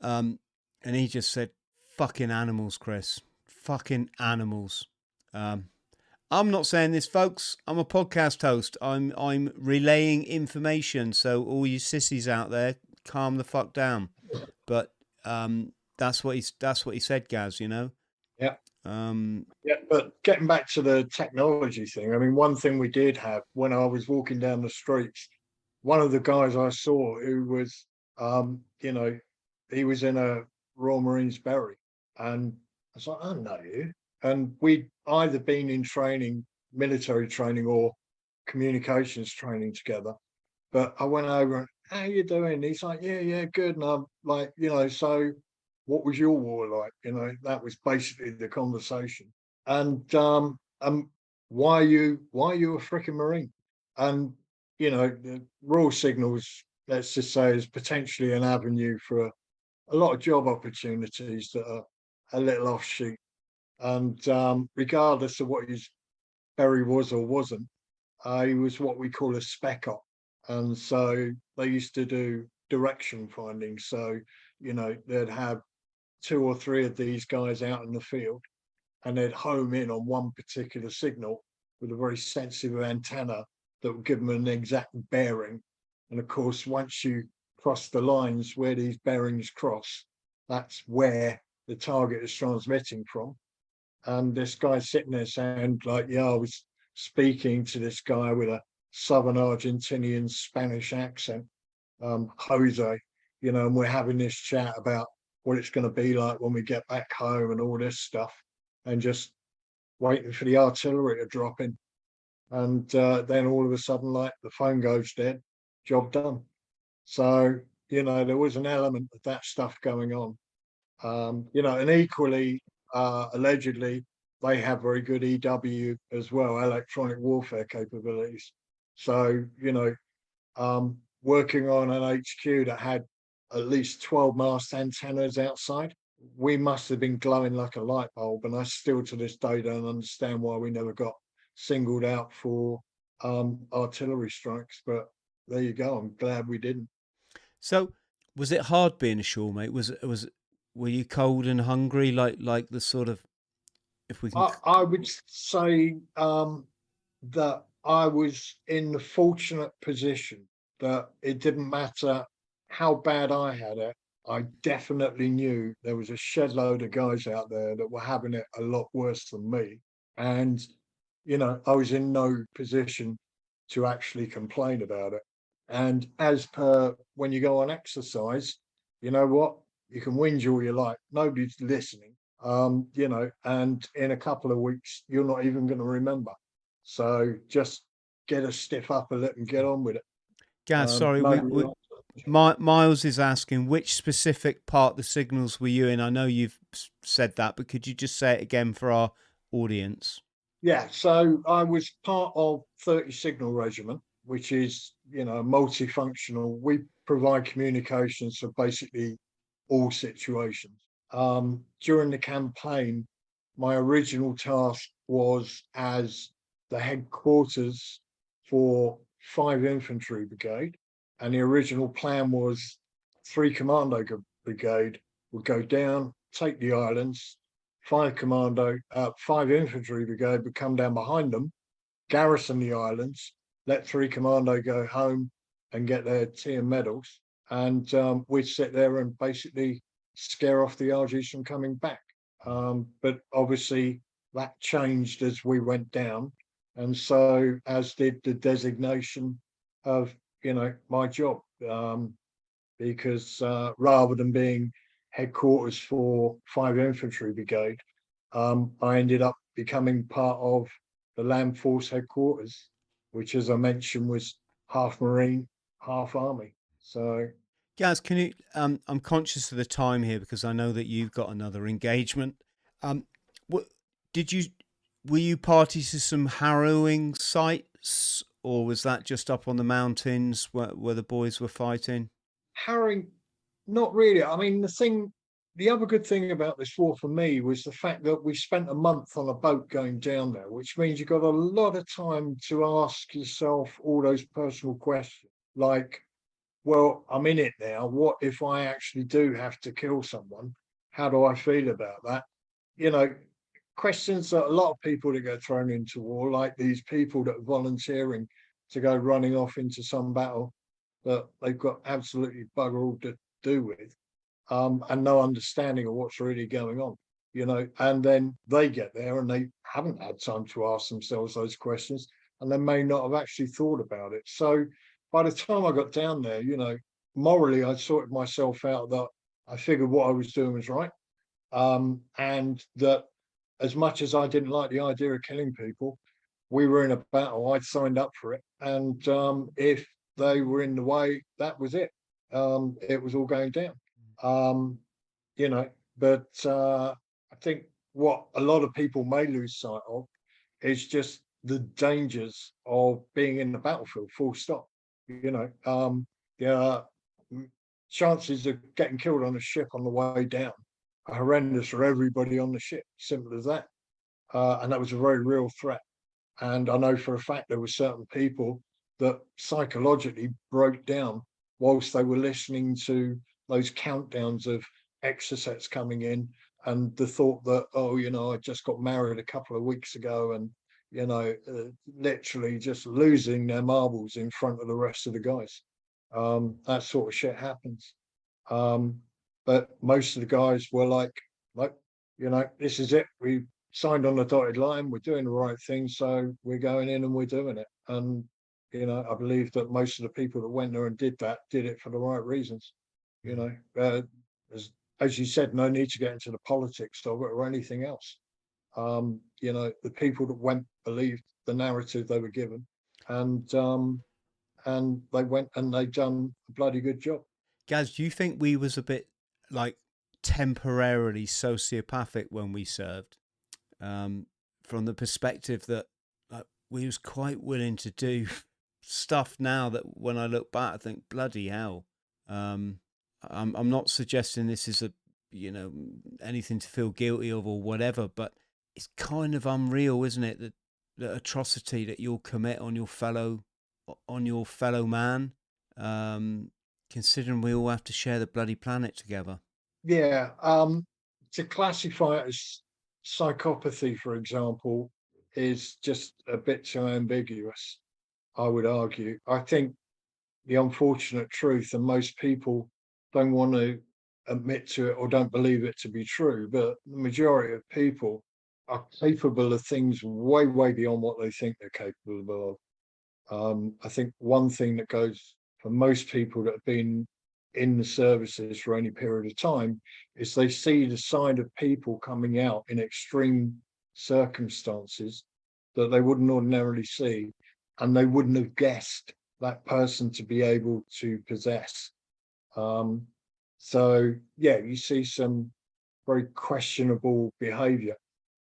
Um, and he just said, "Fucking animals, Chris. Fucking animals." Um, I'm not saying this, folks. I'm a podcast host. I'm I'm relaying information. So all you sissies out there, calm the fuck down. But um, that's what he's that's what he said, Gaz. You know. Yeah. Um, Yeah, but getting back to the technology thing, I mean, one thing we did have when I was walking down the streets, one of the guys I saw who was, um, you know, he was in a Royal Marines Berry, and I was like, I know you. And we'd either been in training, military training, or communications training together. But I went over and, how you doing? He's like, yeah, yeah, good. And I'm like, you know, so what was your war like? You know, that was basically the conversation. And um, um, why are you why are you a freaking marine? And you know, the Royal Signals, let's just say, is potentially an avenue for a, a lot of job opportunities that are a little offshoot. And um, regardless of what his Berry was or wasn't, uh, he was what we call a spec op. And so they used to do direction finding. So, you know, they'd have two or three of these guys out in the field and they'd home in on one particular signal with a very sensitive antenna that would give them an exact bearing. And of course, once you cross the lines where these bearings cross, that's where the target is transmitting from. And this guy's sitting there saying, like, yeah, I was speaking to this guy with a Southern Argentinian Spanish accent, um, Jose, you know, and we're having this chat about what it's going to be like when we get back home and all this stuff, and just waiting for the artillery to drop in. And uh, then all of a sudden, like the phone goes dead, job done. So, you know, there was an element of that stuff going on. Um, you know, and equally, uh, allegedly, they have very good EW as well, electronic warfare capabilities. So, you know, um, working on an HQ that had at least 12 mast antennas outside, we must have been glowing like a light bulb. And I still to this day don't understand why we never got singled out for um, artillery strikes. But there you go. I'm glad we didn't. So, was it hard being ashore, mate? Was it was were you cold and hungry, like like the sort of if we can? I, I would say um, that I was in the fortunate position that it didn't matter how bad I had it. I definitely knew there was a shed load of guys out there that were having it a lot worse than me. And, you know, I was in no position to actually complain about it. And as per when you go on exercise, you know what? You can whinge all you like. Nobody's listening. Um, you know, and in a couple of weeks, you're not even going to remember. So just get a stiff upper lip and get on with it. Gaz, Um, sorry, we, we, My, Miles is asking which specific part the signals were you in. I know you've said that, but could you just say it again for our audience? Yeah, so I was part of 30 Signal Regiment, which is, you know, multifunctional. We provide communications for basically all situations. Um, during the campaign, my original task was as the headquarters for five infantry brigade, and the original plan was three commando brigade would go down, take the islands, five commando, uh, five infantry brigade would come down behind them, garrison the islands, let three commando go home and get their tea and medals, and um, we'd sit there and basically scare off the Argies from coming back. Um, but obviously that changed as we went down, and so as did the designation of you know my job, um, because uh, rather than being headquarters for Five Infantry Brigade, um, I ended up becoming part of the Land Force headquarters, which, as I mentioned, was half Marine, half Army. So, Gaz, can you? Um, I'm conscious of the time here because I know that you've got another engagement. Um, what did you? Were you party to some harrowing sights, or was that just up on the mountains where, where the boys were fighting? harrowing, not really. I mean, the thing, the other good thing about this war for me was the fact that we spent a month on a boat going down there, which means you got a lot of time to ask yourself all those personal questions, like, well, I'm in it now. What if I actually do have to kill someone? How do I feel about that? You know, questions that a lot of people that get thrown into war, like these people that are volunteering to go running off into some battle that they've got absolutely bugger all to do with, um, and no understanding of what's really going on. You know, and then they get there and they haven't had time to ask themselves those questions, and they may not have actually thought about it. So by the time I got down there, you know, morally, I sorted myself out that I figured what I was doing was right. Um, and that as much as I didn't like the idea of killing people, we were in a battle. I'd signed up for it. And um, if they were in the way, that was it. Um, it was all going down. Um, you know, but uh, I think what a lot of people may lose sight of is just the dangers of being in the battlefield, full stop. You know, um, yeah, chances of getting killed on a ship on the way down are horrendous for everybody on the ship. Simple as that. Uh, and that was a very real threat. And I know for a fact there were certain people that psychologically broke down whilst they were listening to those countdowns of Exocets coming in and the thought that, oh, you know, I just got married a couple of weeks ago and, you know, uh, literally just losing their marbles in front of the rest of the guys. Um, that sort of shit happens. Um, but most of the guys were like, like, you know, this is it. We signed on the dotted line. We're doing the right thing. So we're going in and we're doing it. And you know, I believe that most of the people that went there and did that did it for the right reasons. You know, uh, as as you said, no need to get into the politics of it or anything else. Um, you know, the people that went believed the narrative they were given, and um, and they went and they done a bloody good job. Gaz, do you think we was a bit like temporarily sociopathic when we served, um, from the perspective that like, we was quite willing to do stuff now that when I look back, I think bloody hell. Um, I'm I'm not suggesting this is a you know anything to feel guilty of or whatever, but it's kind of unreal, isn't it? That the atrocity that you'll commit on your fellow on your fellow man, um, considering we all have to share the bloody planet together. Yeah, um, to classify it as psychopathy, for example, is just a bit too ambiguous. I would argue. I think the unfortunate truth, and most people don't want to admit to it or don't believe it to be true, but the majority of people are capable of things way, way beyond what they think they're capable of. Um, I think one thing that goes for most people that have been in the services for any period of time is they see the side of people coming out in extreme circumstances that they wouldn't ordinarily see and they wouldn't have guessed that person to be able to possess. Um, so yeah, you see some very questionable behaviour,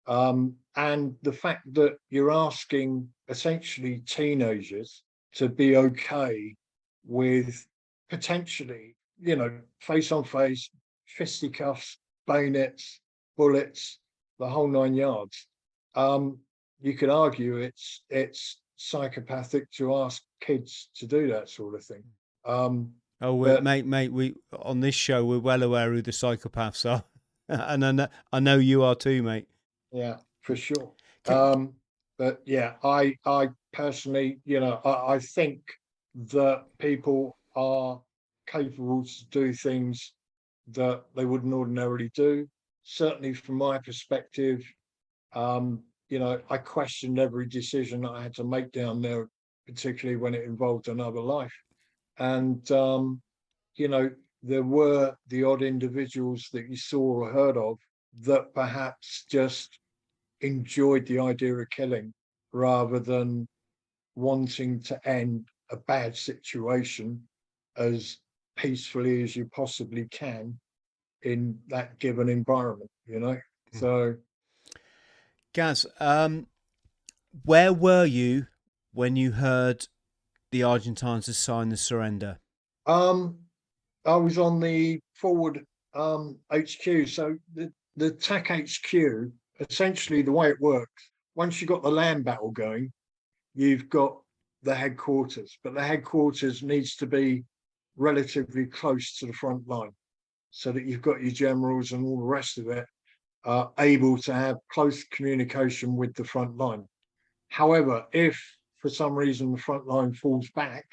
um, and the fact that you're asking essentially teenagers to be okay with potentially, you know, face on face, fisticuffs, bayonets, bullets, the whole nine yards. Um, you could argue it's it's psychopathic to ask kids to do that sort of thing. Um, oh, but, mate, mate, we on this show we're well aware who the psychopaths are, and I know, I know you are too, mate. Yeah, for sure. Um, but yeah, I I personally, you know, I, I think that people are capable to do things that they wouldn't ordinarily do. Certainly, from my perspective, um, you know, I questioned every decision that I had to make down there, particularly when it involved another life. And, um, you know, there were the odd individuals that you saw or heard of that perhaps just enjoyed the idea of killing rather than wanting to end a bad situation as peacefully as you possibly can in that given environment, you know? Mm. So, Gaz, um, where were you when you heard the Argentines had signed the surrender? Um, I was on the forward um, HQ. So the, the TAC HQ, essentially the way it works, once you've got the land battle going, you've got the headquarters, but the headquarters needs to be relatively close to the front line so that you've got your generals and all the rest of it uh, able to have close communication with the front line. However, if for some reason the front line falls back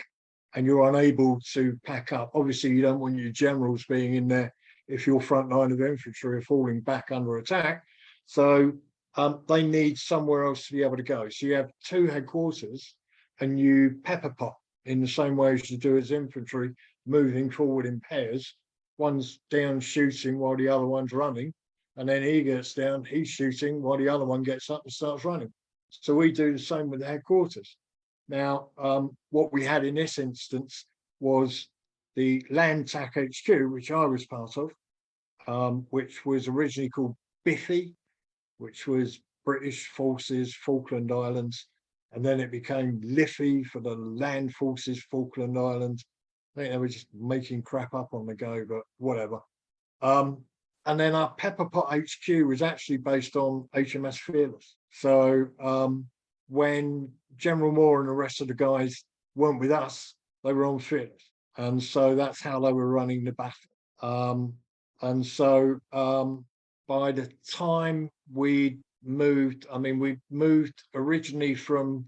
and you're unable to pack up, obviously you don't want your generals being in there if your front line of infantry are falling back under attack. So um, they need somewhere else to be able to go. So you have two headquarters and you pepper pot in the same way as you do as infantry, moving forward in pairs. One's down shooting while the other one's running, and then he gets down, he's shooting while the other one gets up and starts running. So we do the same with the headquarters. Now, um, what we had in this instance was the Land TAC HQ, which I was part of, um, which was originally called BIFI, which was British Forces Falkland Islands, and then it became Liffey for the Land Forces Falkland Islands. I think they were just making crap up on the go, but whatever. Um, and then our Pepper Pot HQ was actually based on HMS Fearless. So um, when General Moore and the rest of the guys weren't with us, they were on Fearless. And so that's how they were running the battle. Um, and so um, by the time we moved, I mean, we moved originally from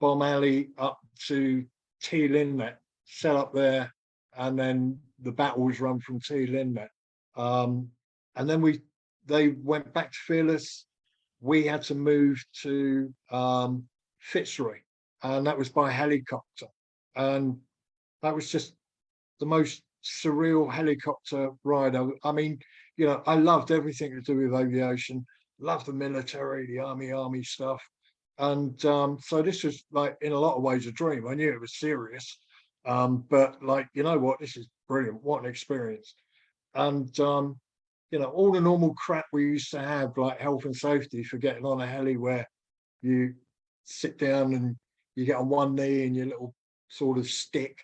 Bomb Alley up to Inlet, set up there, and then the battle was run from Inlet. Um, and then we they went back to Fearless. We had to move to um, Fitzroy, and that was by helicopter. And that was just the most surreal helicopter ride. I, I mean, you know, I loved everything to do with aviation, loved the military, the army, army stuff. And um, so this was like, in a lot of ways, a dream. I knew it was serious, um, but like, you know what, this is brilliant. What an experience. And, um, you know, all the normal crap we used to have, like health and safety for getting on a heli where you sit down and you get on one knee and your little sort of stick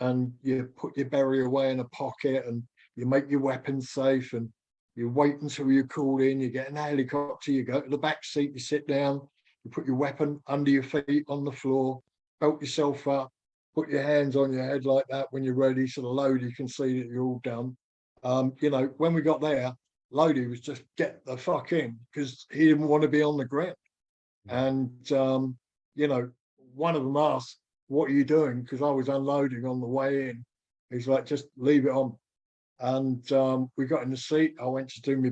and you put your berry away in a pocket and you make your weapons safe and you wait until you're called in, you get in a helicopter, you go to the back seat, you sit down, you put your weapon under your feet on the floor, belt yourself up, put your hands on your head like that when you're ready to load, you can see that you're all done. Um, you know, when we got there, loadie was just get the fuck in because he didn't want to be on the ground. And um, you know, one of them asked, what are you doing? Because I was unloading on the way in. He's like, just leave it on. And um, we got in the seat. I went to do my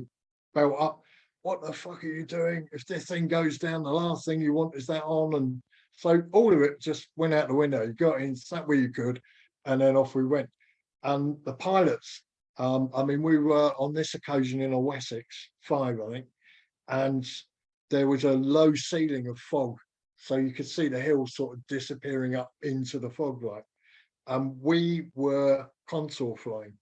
belt up. What the fuck are you doing? If this thing goes down, the last thing you want is that on. And so all of it just went out the window. You got in, sat where you could, and then off we went. And the pilots, um, I mean, we were on this occasion in a Wessex 5, I think, and there was a low ceiling of fog so you could see the hill sort of disappearing up into the fog light. And we were contour flying.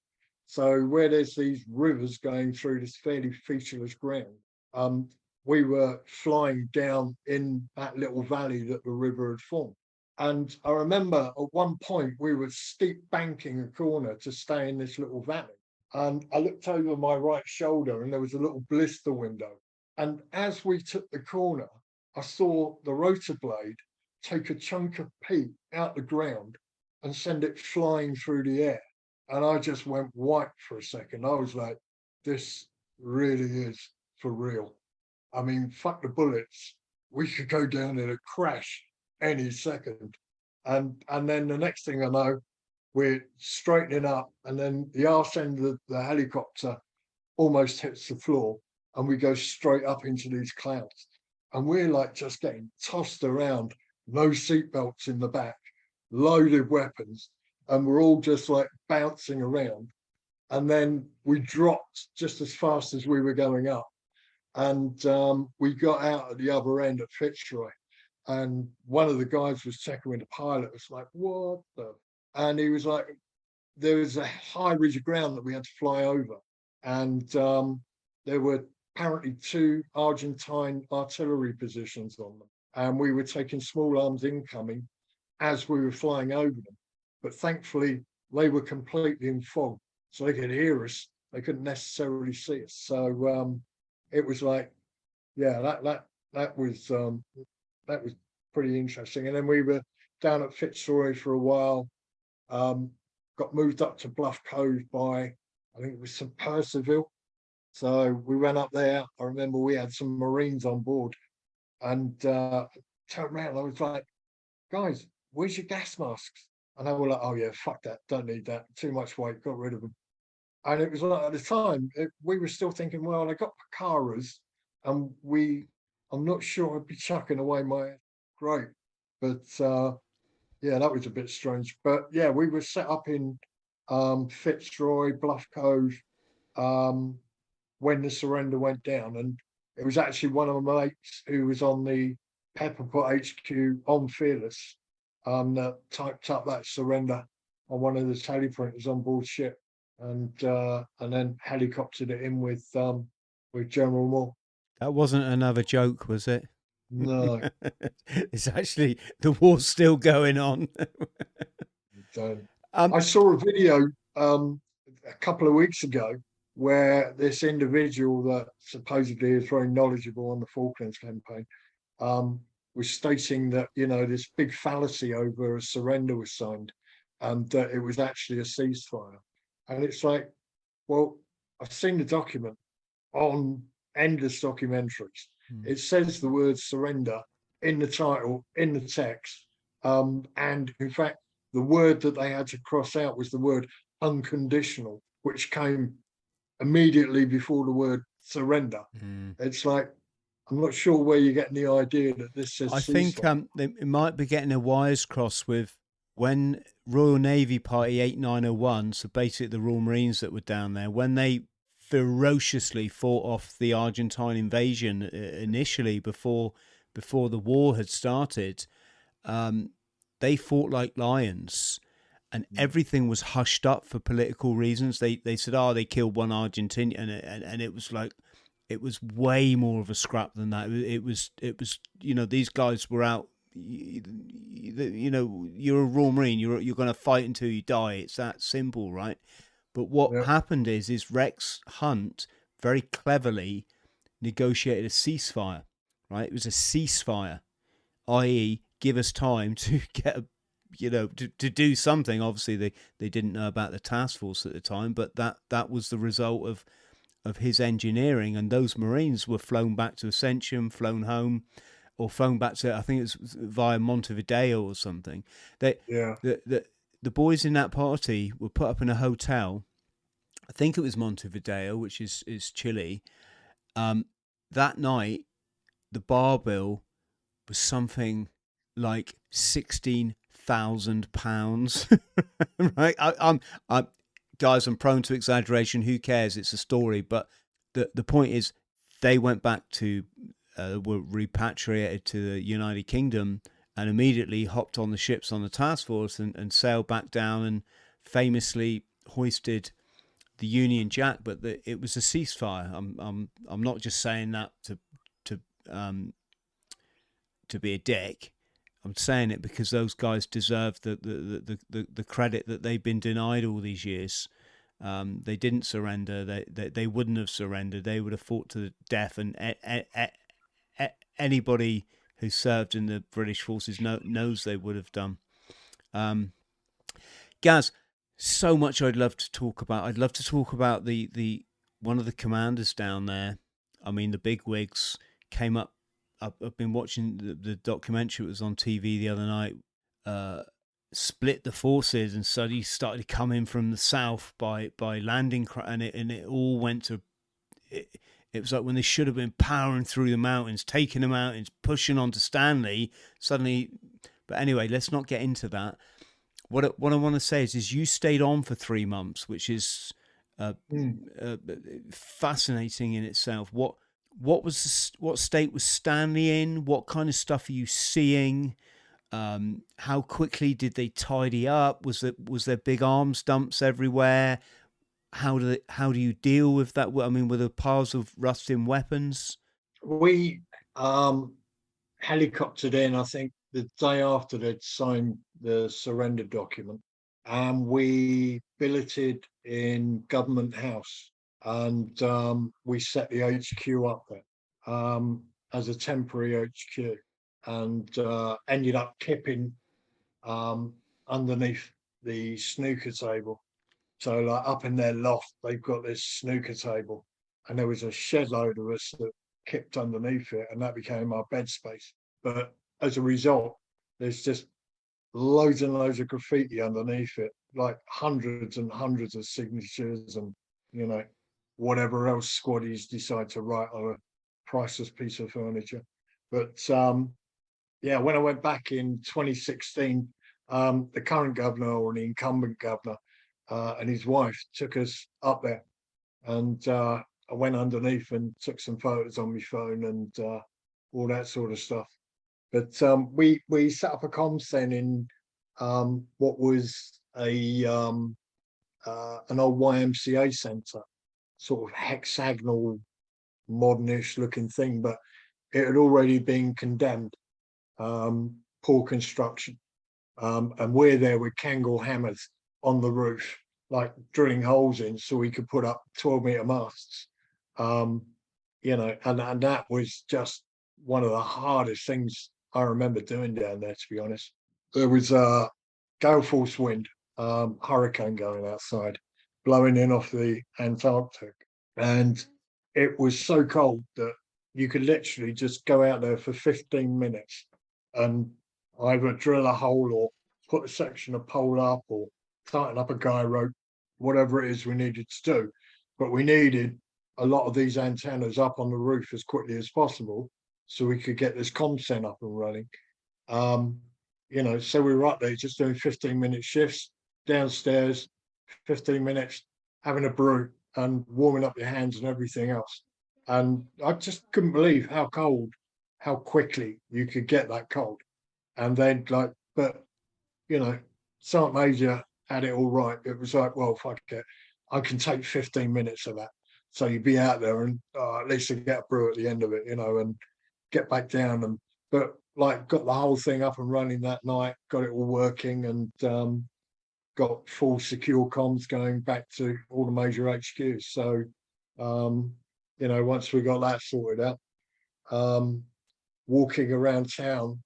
So where there's these rivers going through this fairly featureless ground, um, we were flying down in that little valley that the river had formed. And I remember at one point we were steep banking a corner to stay in this little valley. And I looked over my right shoulder and there was a little blister window. And as we took the corner, I saw the rotor blade take a chunk of peat out the ground and send it flying through the air. And I just went white for a second. I was like, this really is for real. I mean, fuck the bullets. We could go down in a crash any second. And and then the next thing I know, we're straightening up, and then the arse end of the helicopter almost hits the floor, and we go straight up into these clouds and we're like just getting tossed around, no seatbelts in the back, loaded weapons, and we're all just like bouncing around. And then we dropped just as fast as we were going up. And um, we got out at the other end at Fitzroy. and one of the guys was checking with the pilot. Was like, "What the?" And he was like, "There was a high ridge of ground that we had to fly over, and um, there were apparently two Argentine artillery positions on them, and we were taking small arms incoming as we were flying over them. But thankfully, they were completely in fog, so they could hear us. They couldn't necessarily see us. So um, it was like, yeah, that that that was um, that was pretty interesting. And then we were down at Fitzroy for a while. Um, got moved up to Bluff Cove by I think it was Sir Percivale. So we went up there. I remember we had some Marines on board, and uh, turned around. I was like, "Guys, where's your gas masks?" And they were like, "Oh yeah, fuck that. Don't need that. Too much weight. Got rid of them." And it was like at the time it, we were still thinking, "Well, I got Picaras, and we I'm not sure I'd be chucking away my great, but uh, yeah, that was a bit strange. But yeah, we were set up in um, Fitzroy, Bluff Cove um, when the surrender went down, and it was actually one of my mates who was on the Pepper Pot HQ on Fearless um, that typed up that surrender on one of the teleprinters on board ship, and uh, and then helicoptered it in with um, with General Moore. That wasn't another joke, was it? No, it's actually the war's still going on. um, I saw a video um, a couple of weeks ago where this individual that supposedly is very knowledgeable on the Falklands campaign um, was stating that you know this big fallacy over a surrender was signed and that it was actually a ceasefire. And it's like, well, I've seen the document on endless documentaries. Hmm. It says the word surrender in the title, in the text. Um, and in fact, the word that they had to cross out was the word unconditional, which came immediately before the word surrender. mm. It's like, I'm not sure where you're getting the idea that this says. I think um, they, might be getting a wires cross with when Royal Navy Party 8901, so basically the Royal Marines that were down there, when they ferociously fought off the Argentine invasion uh, initially before before the war had started, um, they fought like lions. And Mm. everything was hushed up for political reasons. They they said, "Oh, they killed one Argentinian," and and, and it was like, it was way more of a scrap than that. It was, it was, you know, these guys were out. You, you know, you're a Royal Marine. You're you're going to fight until you die. It's that simple, right? But what Yeah. happened is, is Rex Hunt very cleverly negotiated a ceasefire. Right, it was a ceasefire, i.e., give us time to get a you know to, to do something obviously they they didn't know about the task force at the time but that that was the result of of his engineering and those marines were flown back to ascension flown home or flown back to i think it was via montevideo or something they Yeah. the, the the boys in that party were put up in a hotel i think it was montevideo which is is chile um that night the bar bill was something like sixteen thousand pounds. right? I, I'm, I'm, guys. I'm prone to exaggeration. Who cares? It's a story. But the the point is, they went back to, uh, were repatriated to the United Kingdom, and immediately hopped on the ships on the task force and, and sailed back down, and famously hoisted the Union Jack. But the, it was a ceasefire. I'm, I'm, I'm not just saying that to, to, um, to be a dick. I'm saying it because those guys deserve the the, the, the, the credit that they've been denied all these years. Um, they didn't surrender. They, they they wouldn't have surrendered. They would have fought to the death. And a, a, a, anybody who served in the British forces know, knows they would have done. Um, Gaz, so much I'd love to talk about. I'd love to talk about the the one of the commanders down there. I mean, the big wigs came up I've, I've been watching the, the documentary that was on TV the other night. Uh, split the forces and suddenly started to come in from the south by by landing and it and it all went to it, it was like when they should have been powering through the mountains taking the mountains pushing on to stanley suddenly but anyway let's not get into that what I- what i want to say is is you stayed on for three months which is uh, Mm. uh, fascinating in itself. What what was what state was Stanley in? What kind of stuff are you seeing? Um, how quickly did they tidy up? Was there was there big arms dumps everywhere? How do they, how do you deal with that? I mean, were there piles of rusting weapons? We um, helicoptered in, I think, the day after they'd signed the surrender document, and we billeted in Government House, and um, we set the HQ up there um, as a temporary HQ, and uh, ended up kipping um, underneath the snooker table. So, like up in their loft, they've got this snooker table, and there was a shed load of us that kipped underneath it, and that became our bed space. But as a result, there's just loads and loads of graffiti underneath it, like hundreds and hundreds of signatures and you know whatever else squaddies decide to write on a priceless piece of furniture. But um, yeah, when I went back in 2016, um, the current governor or the incumbent governor uh, and his wife took us up there, and uh, I went underneath and took some photos on my phone and uh, all that sort of stuff. But um, we we set up a comms then in um, what was a um, uh, an old YMCA centre, sort of hexagonal, modernish looking thing, but it had already been condemned, um, poor construction, um, and we're there with Kango hammers on the roof, like drilling holes in so we could put up 12 meter masts. Um, you know, and, and that was just one of the hardest things I remember doing down there, to be honest. There was a gale force wind, um, hurricane going outside, blowing in off the Antarctic. And it was so cold that you could literally just go out there for 15 minutes and either drill a hole or put a section of pole up or tighten up a guy rope, whatever it is we needed to do. But we needed a lot of these antennas up on the roof as quickly as possible so we could get this ComCen up and running. Um, you know, so we were up there just doing 15 minute shifts downstairs, 15 minutes, having a brew and warming up your hands and everything else. And I just couldn't believe how cold, how quickly you could get that cold. And then, like, but you know, Sergeant Major had it all right. It was like, well, fuck it, I can take 15 minutes of that. So you'd be out there and uh, at least you get a brew at the end of it, you know, and get back down and but like got the whole thing up and running that night, got it all working and um, got full secure comms going back to all the major HQs. So um, you know, once we got that sorted out, um, walking around town,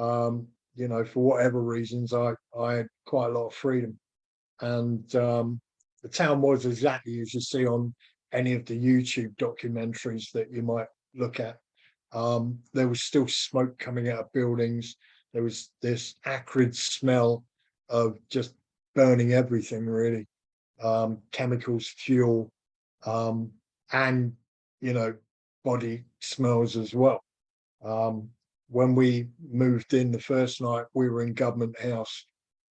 um, you know, for whatever reasons, I I had quite a lot of freedom, and um, the town was exactly as you see on any of the YouTube documentaries that you might look at. Um, there was still smoke coming out of buildings. There was this acrid smell of just burning everything, really, um, chemicals, fuel, um, and you know, body smells as well. Um, when we moved in the first night, we were in Government House.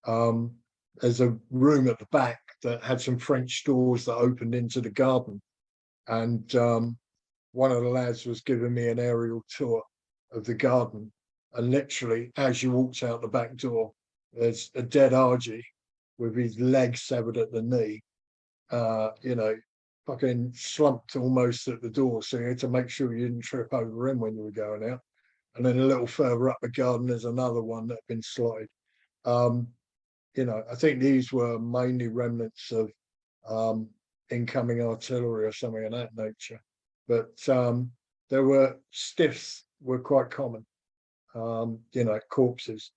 Um, there's a room at the back that had some French doors that opened into the garden, and um, one of the lads was giving me an aerial tour of the garden. And literally, as you walked out the back door, there's a dead Argy with his leg severed at the knee, uh, you know, fucking slumped almost at the door. So you had to make sure you didn't trip over him when you were going out. And then a little further up the garden, there's another one that had been slotted. Um, you know, I think these were mainly remnants of um, incoming artillery or something of that nature. But um, there were stiffs were quite common, um, you know, corpses.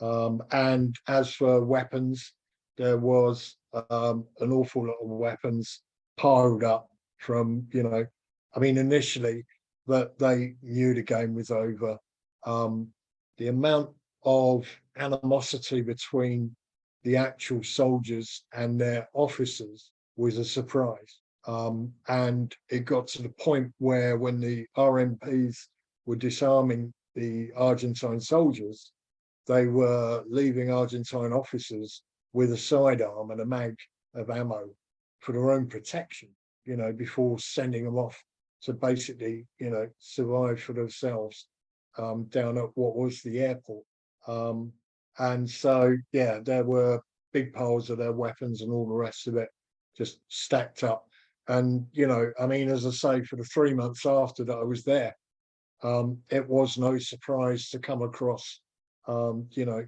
Um, and as for weapons, there was um, an awful lot of weapons piled up from, you know, I mean, initially that they knew the game was over. Um, the amount of animosity between the actual soldiers and their officers was a surprise. Um, and it got to the point where when the RMPs were disarming the Argentine soldiers, they were leaving Argentine officers with a sidearm and a mag of ammo for their own protection, you know, before sending them off to basically, you know, survive for themselves um, down at what was the airport. Um, and so, yeah, there were big piles of their weapons and all the rest of it just stacked up. And, you know, I mean, as I say, for the three months after that I was there, um, it was no surprise to come across, um, you know,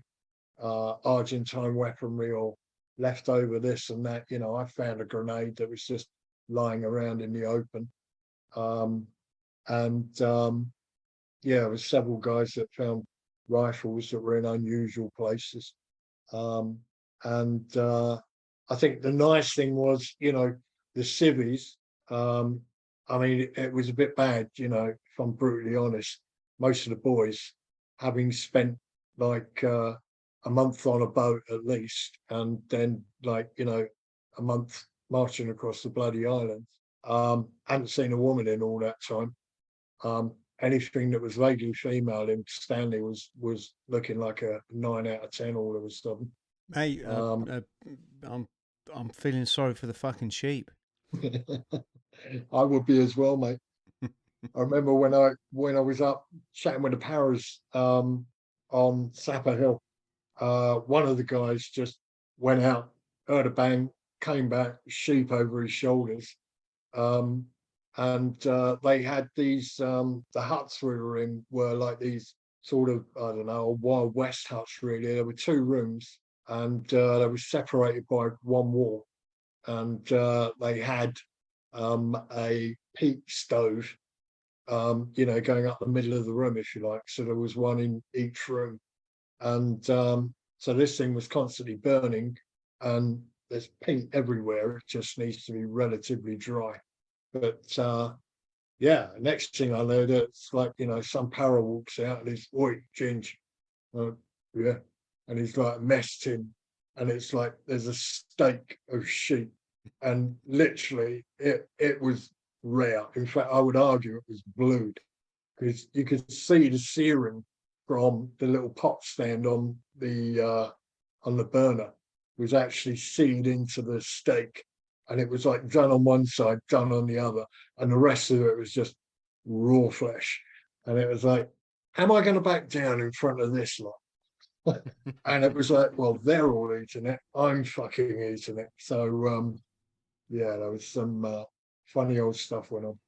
uh, Argentine weaponry or leftover this and that. You know, I found a grenade that was just lying around in the open. Um, and um, yeah, there was several guys that found rifles that were in unusual places. Um, and uh, I think the nice thing was, you know, the civvies. Um, I mean, it, it was a bit bad, you know, if I'm brutally honest. Most of the boys, having spent like uh, a month on a boat at least, and then like you know, a month marching across the bloody island, um, hadn't seen a woman in all that time. Um, anything that was vaguely female in Stanley was was looking like a nine out of ten all of a sudden. Hey, uh, um, uh, I'm I'm feeling sorry for the fucking sheep. I would be as well, mate. I remember when I when I was up chatting with the paras um, on Sapper Hill, uh, one of the guys just went out, heard a bang, came back, sheep over his shoulders, um, and uh, they had these um, the huts we were in were like these sort of I don't know wild west huts really. There were two rooms and uh, they were separated by one wall, and uh, they had um, a peat stove, um, you know, going up the middle of the room if you like. So there was one in each room, and um, so this thing was constantly burning, and there's paint everywhere. It just needs to be relatively dry. But uh, yeah, next thing I know, it's like you know some para walks out and he's, "Oi, Ginge," uh, yeah, and he's like messed him, and it's like there's a steak of sheep, and literally it it was rare. In fact, I would argue it was blued because you could see the searing from the little pot stand on the uh, on the burner was actually seared into the steak and it was like done on one side, done on the other, and the rest of it was just raw flesh. And it was like, am I going to back down in front of this lot? and it was like, well, they're all eating it. I'm fucking eating it. So, um, yeah, there was some uh, funny old stuff went on.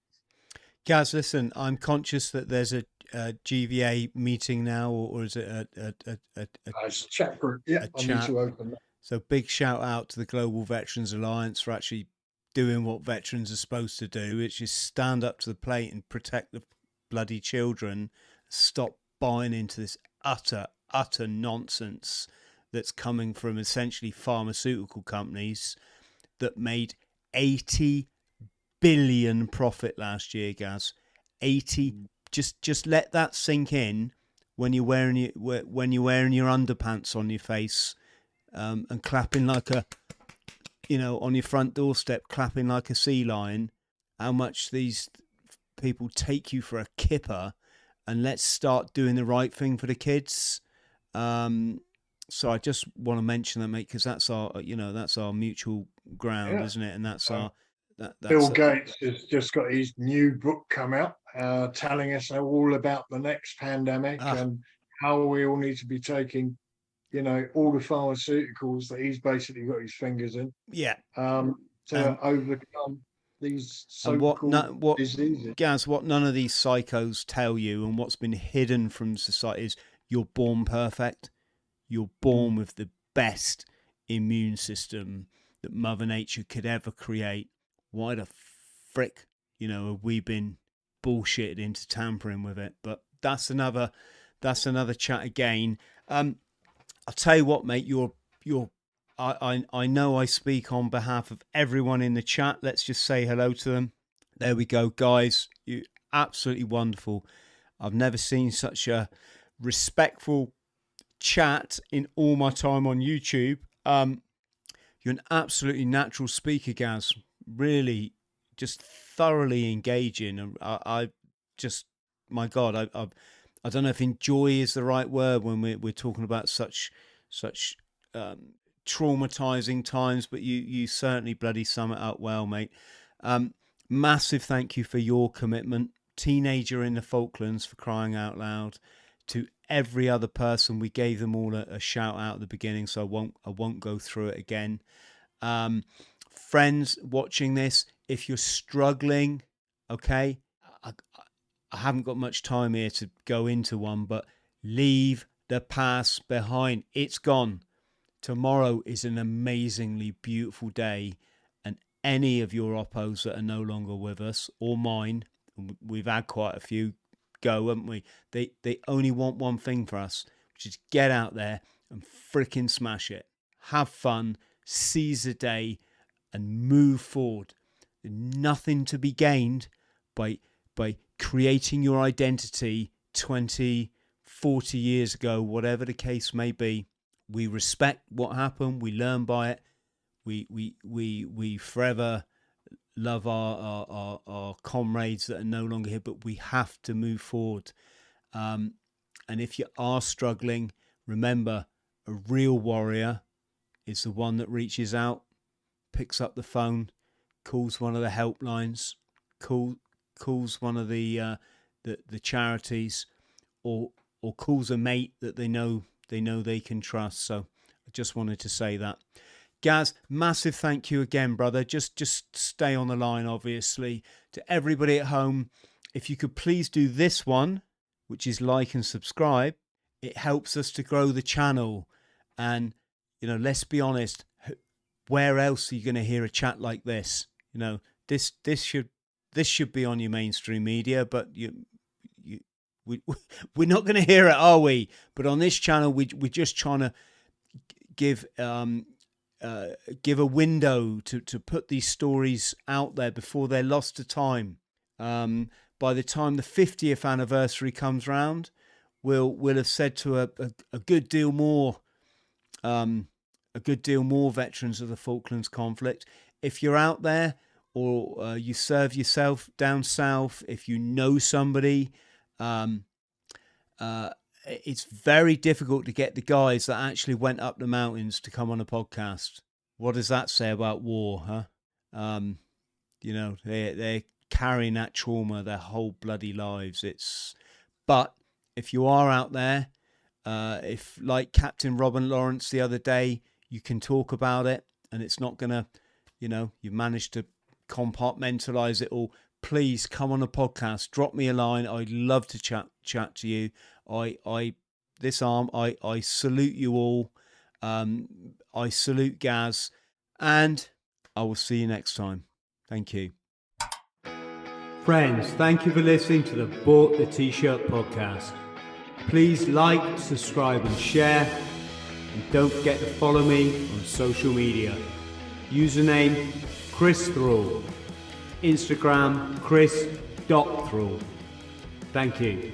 Gaz, listen, I'm conscious that there's a, a GVA meeting now, or, or is it a a a, a, a chat group? Yeah, I need to open that. So big shout out to the Global Veterans Alliance for actually doing what veterans are supposed to do, which is stand up to the plate and protect the bloody children. Stop buying into this utter, utter nonsense that's coming from essentially pharmaceutical companies that made 80 billion profit last year, Gaz. 80 mm. Just just let that sink in when you're wearing your when you're wearing your underpants on your face um, and clapping like a, you know, on your front doorstep, clapping like a sea lion, how much these people take you for a kipper, and let's start doing the right thing for the kids. Um, so I just want to mention that, mate, because that's our, you know, that's our mutual ground, yeah. isn't it? And that's our. That, Bill Gates has just got his new book come out, uh, telling us all about the next pandemic ah. and how we all need to be taking you know, all the pharmaceuticals that he's basically got his fingers in. Yeah. Um, to um, overcome these so what, no, what diseases. Gaz, what none of these psychos tell you and what's been hidden from society is you're born perfect. You're born with the best immune system that Mother Nature could ever create. Why the frick, you know, have we been bullshitted into tampering with it? But that's another that's another chat again. Um, I'll tell you what, mate. You're you're. I, I I know I speak on behalf of everyone in the chat. Let's just say hello to them. There we go, guys. You absolutely wonderful. I've never seen such a respectful chat in all my time on YouTube. Um, you're an absolutely natural speaker, Gaz. Really, just thoroughly engaging. And I, I just, my God, I, I've I don't know if enjoy is the right word when we're, we're talking about such such um, traumatizing times, but you you certainly bloody sum it up well, mate. Um, massive thank you for your commitment. Teenager in the Falklands for crying out loud. To every other person, we gave them all a, a shout out at the beginning, so I won't I won't go through it again. Um, friends watching this, if you're struggling, okay, I, I haven't got much time here to go into one, but leave the past behind. It's gone. Tomorrow is an amazingly beautiful day, and any of your oppos that are no longer with us or mine, we've had quite a few go, haven't we? They they only want one thing for us, which is get out there and freaking smash it. Have fun, seize the day, and move forward. Nothing to be gained by by creating your identity 20, 40 years ago, whatever the case may be. We respect what happened, we learn by it, we we we we forever love our, our, our, our, comrades that are no longer here, but we have to move forward. Um, and if you are struggling, remember a real warrior is the one that reaches out, picks up the phone, calls one of the helplines, call, calls one of the, uh, the the charities, or or calls a mate that they know they know they can trust. So I just wanted to say that. Gaz, massive thank you again, brother. Just just stay on the line, obviously. To everybody at home, if you could please do this one, which is like and subscribe, it helps us to grow the channel. And you know, let's be honest, where else are you going to hear a chat like this? You know, this this should this should be on your mainstream media, but you you we we're not going to hear it, are we? But on this channel, we we're just trying to give um uh, give a window to, to put these stories out there before they're lost to time. Um, by the time the 50th anniversary comes round, we'll we'll have said to a, a, a good deal more um, a good deal more veterans of the Falklands conflict. If you're out there or uh, you serve yourself down south, if you know somebody, um, uh, it's very difficult to get the guys that actually went up the mountains to come on a podcast. What does that say about war, huh? Um, you know, they they're carrying that trauma their whole bloody lives. It's but if you are out there, uh, if like Captain Robin Lawrence the other day, you can talk about it and it's not gonna, you know, you've managed to compartmentalize it all. Please come on a podcast, drop me a line. I'd love to chat chat to you. I I this arm I I salute you all. Um, I salute Gaz, and I will see you next time. Thank you. Friends, thank you for listening to the Bought the T-Shirt podcast. Please like, subscribe, and share. And don't forget to follow me on social media. Username Chris Thrall. Instagram Chris.Thrall. Thank you.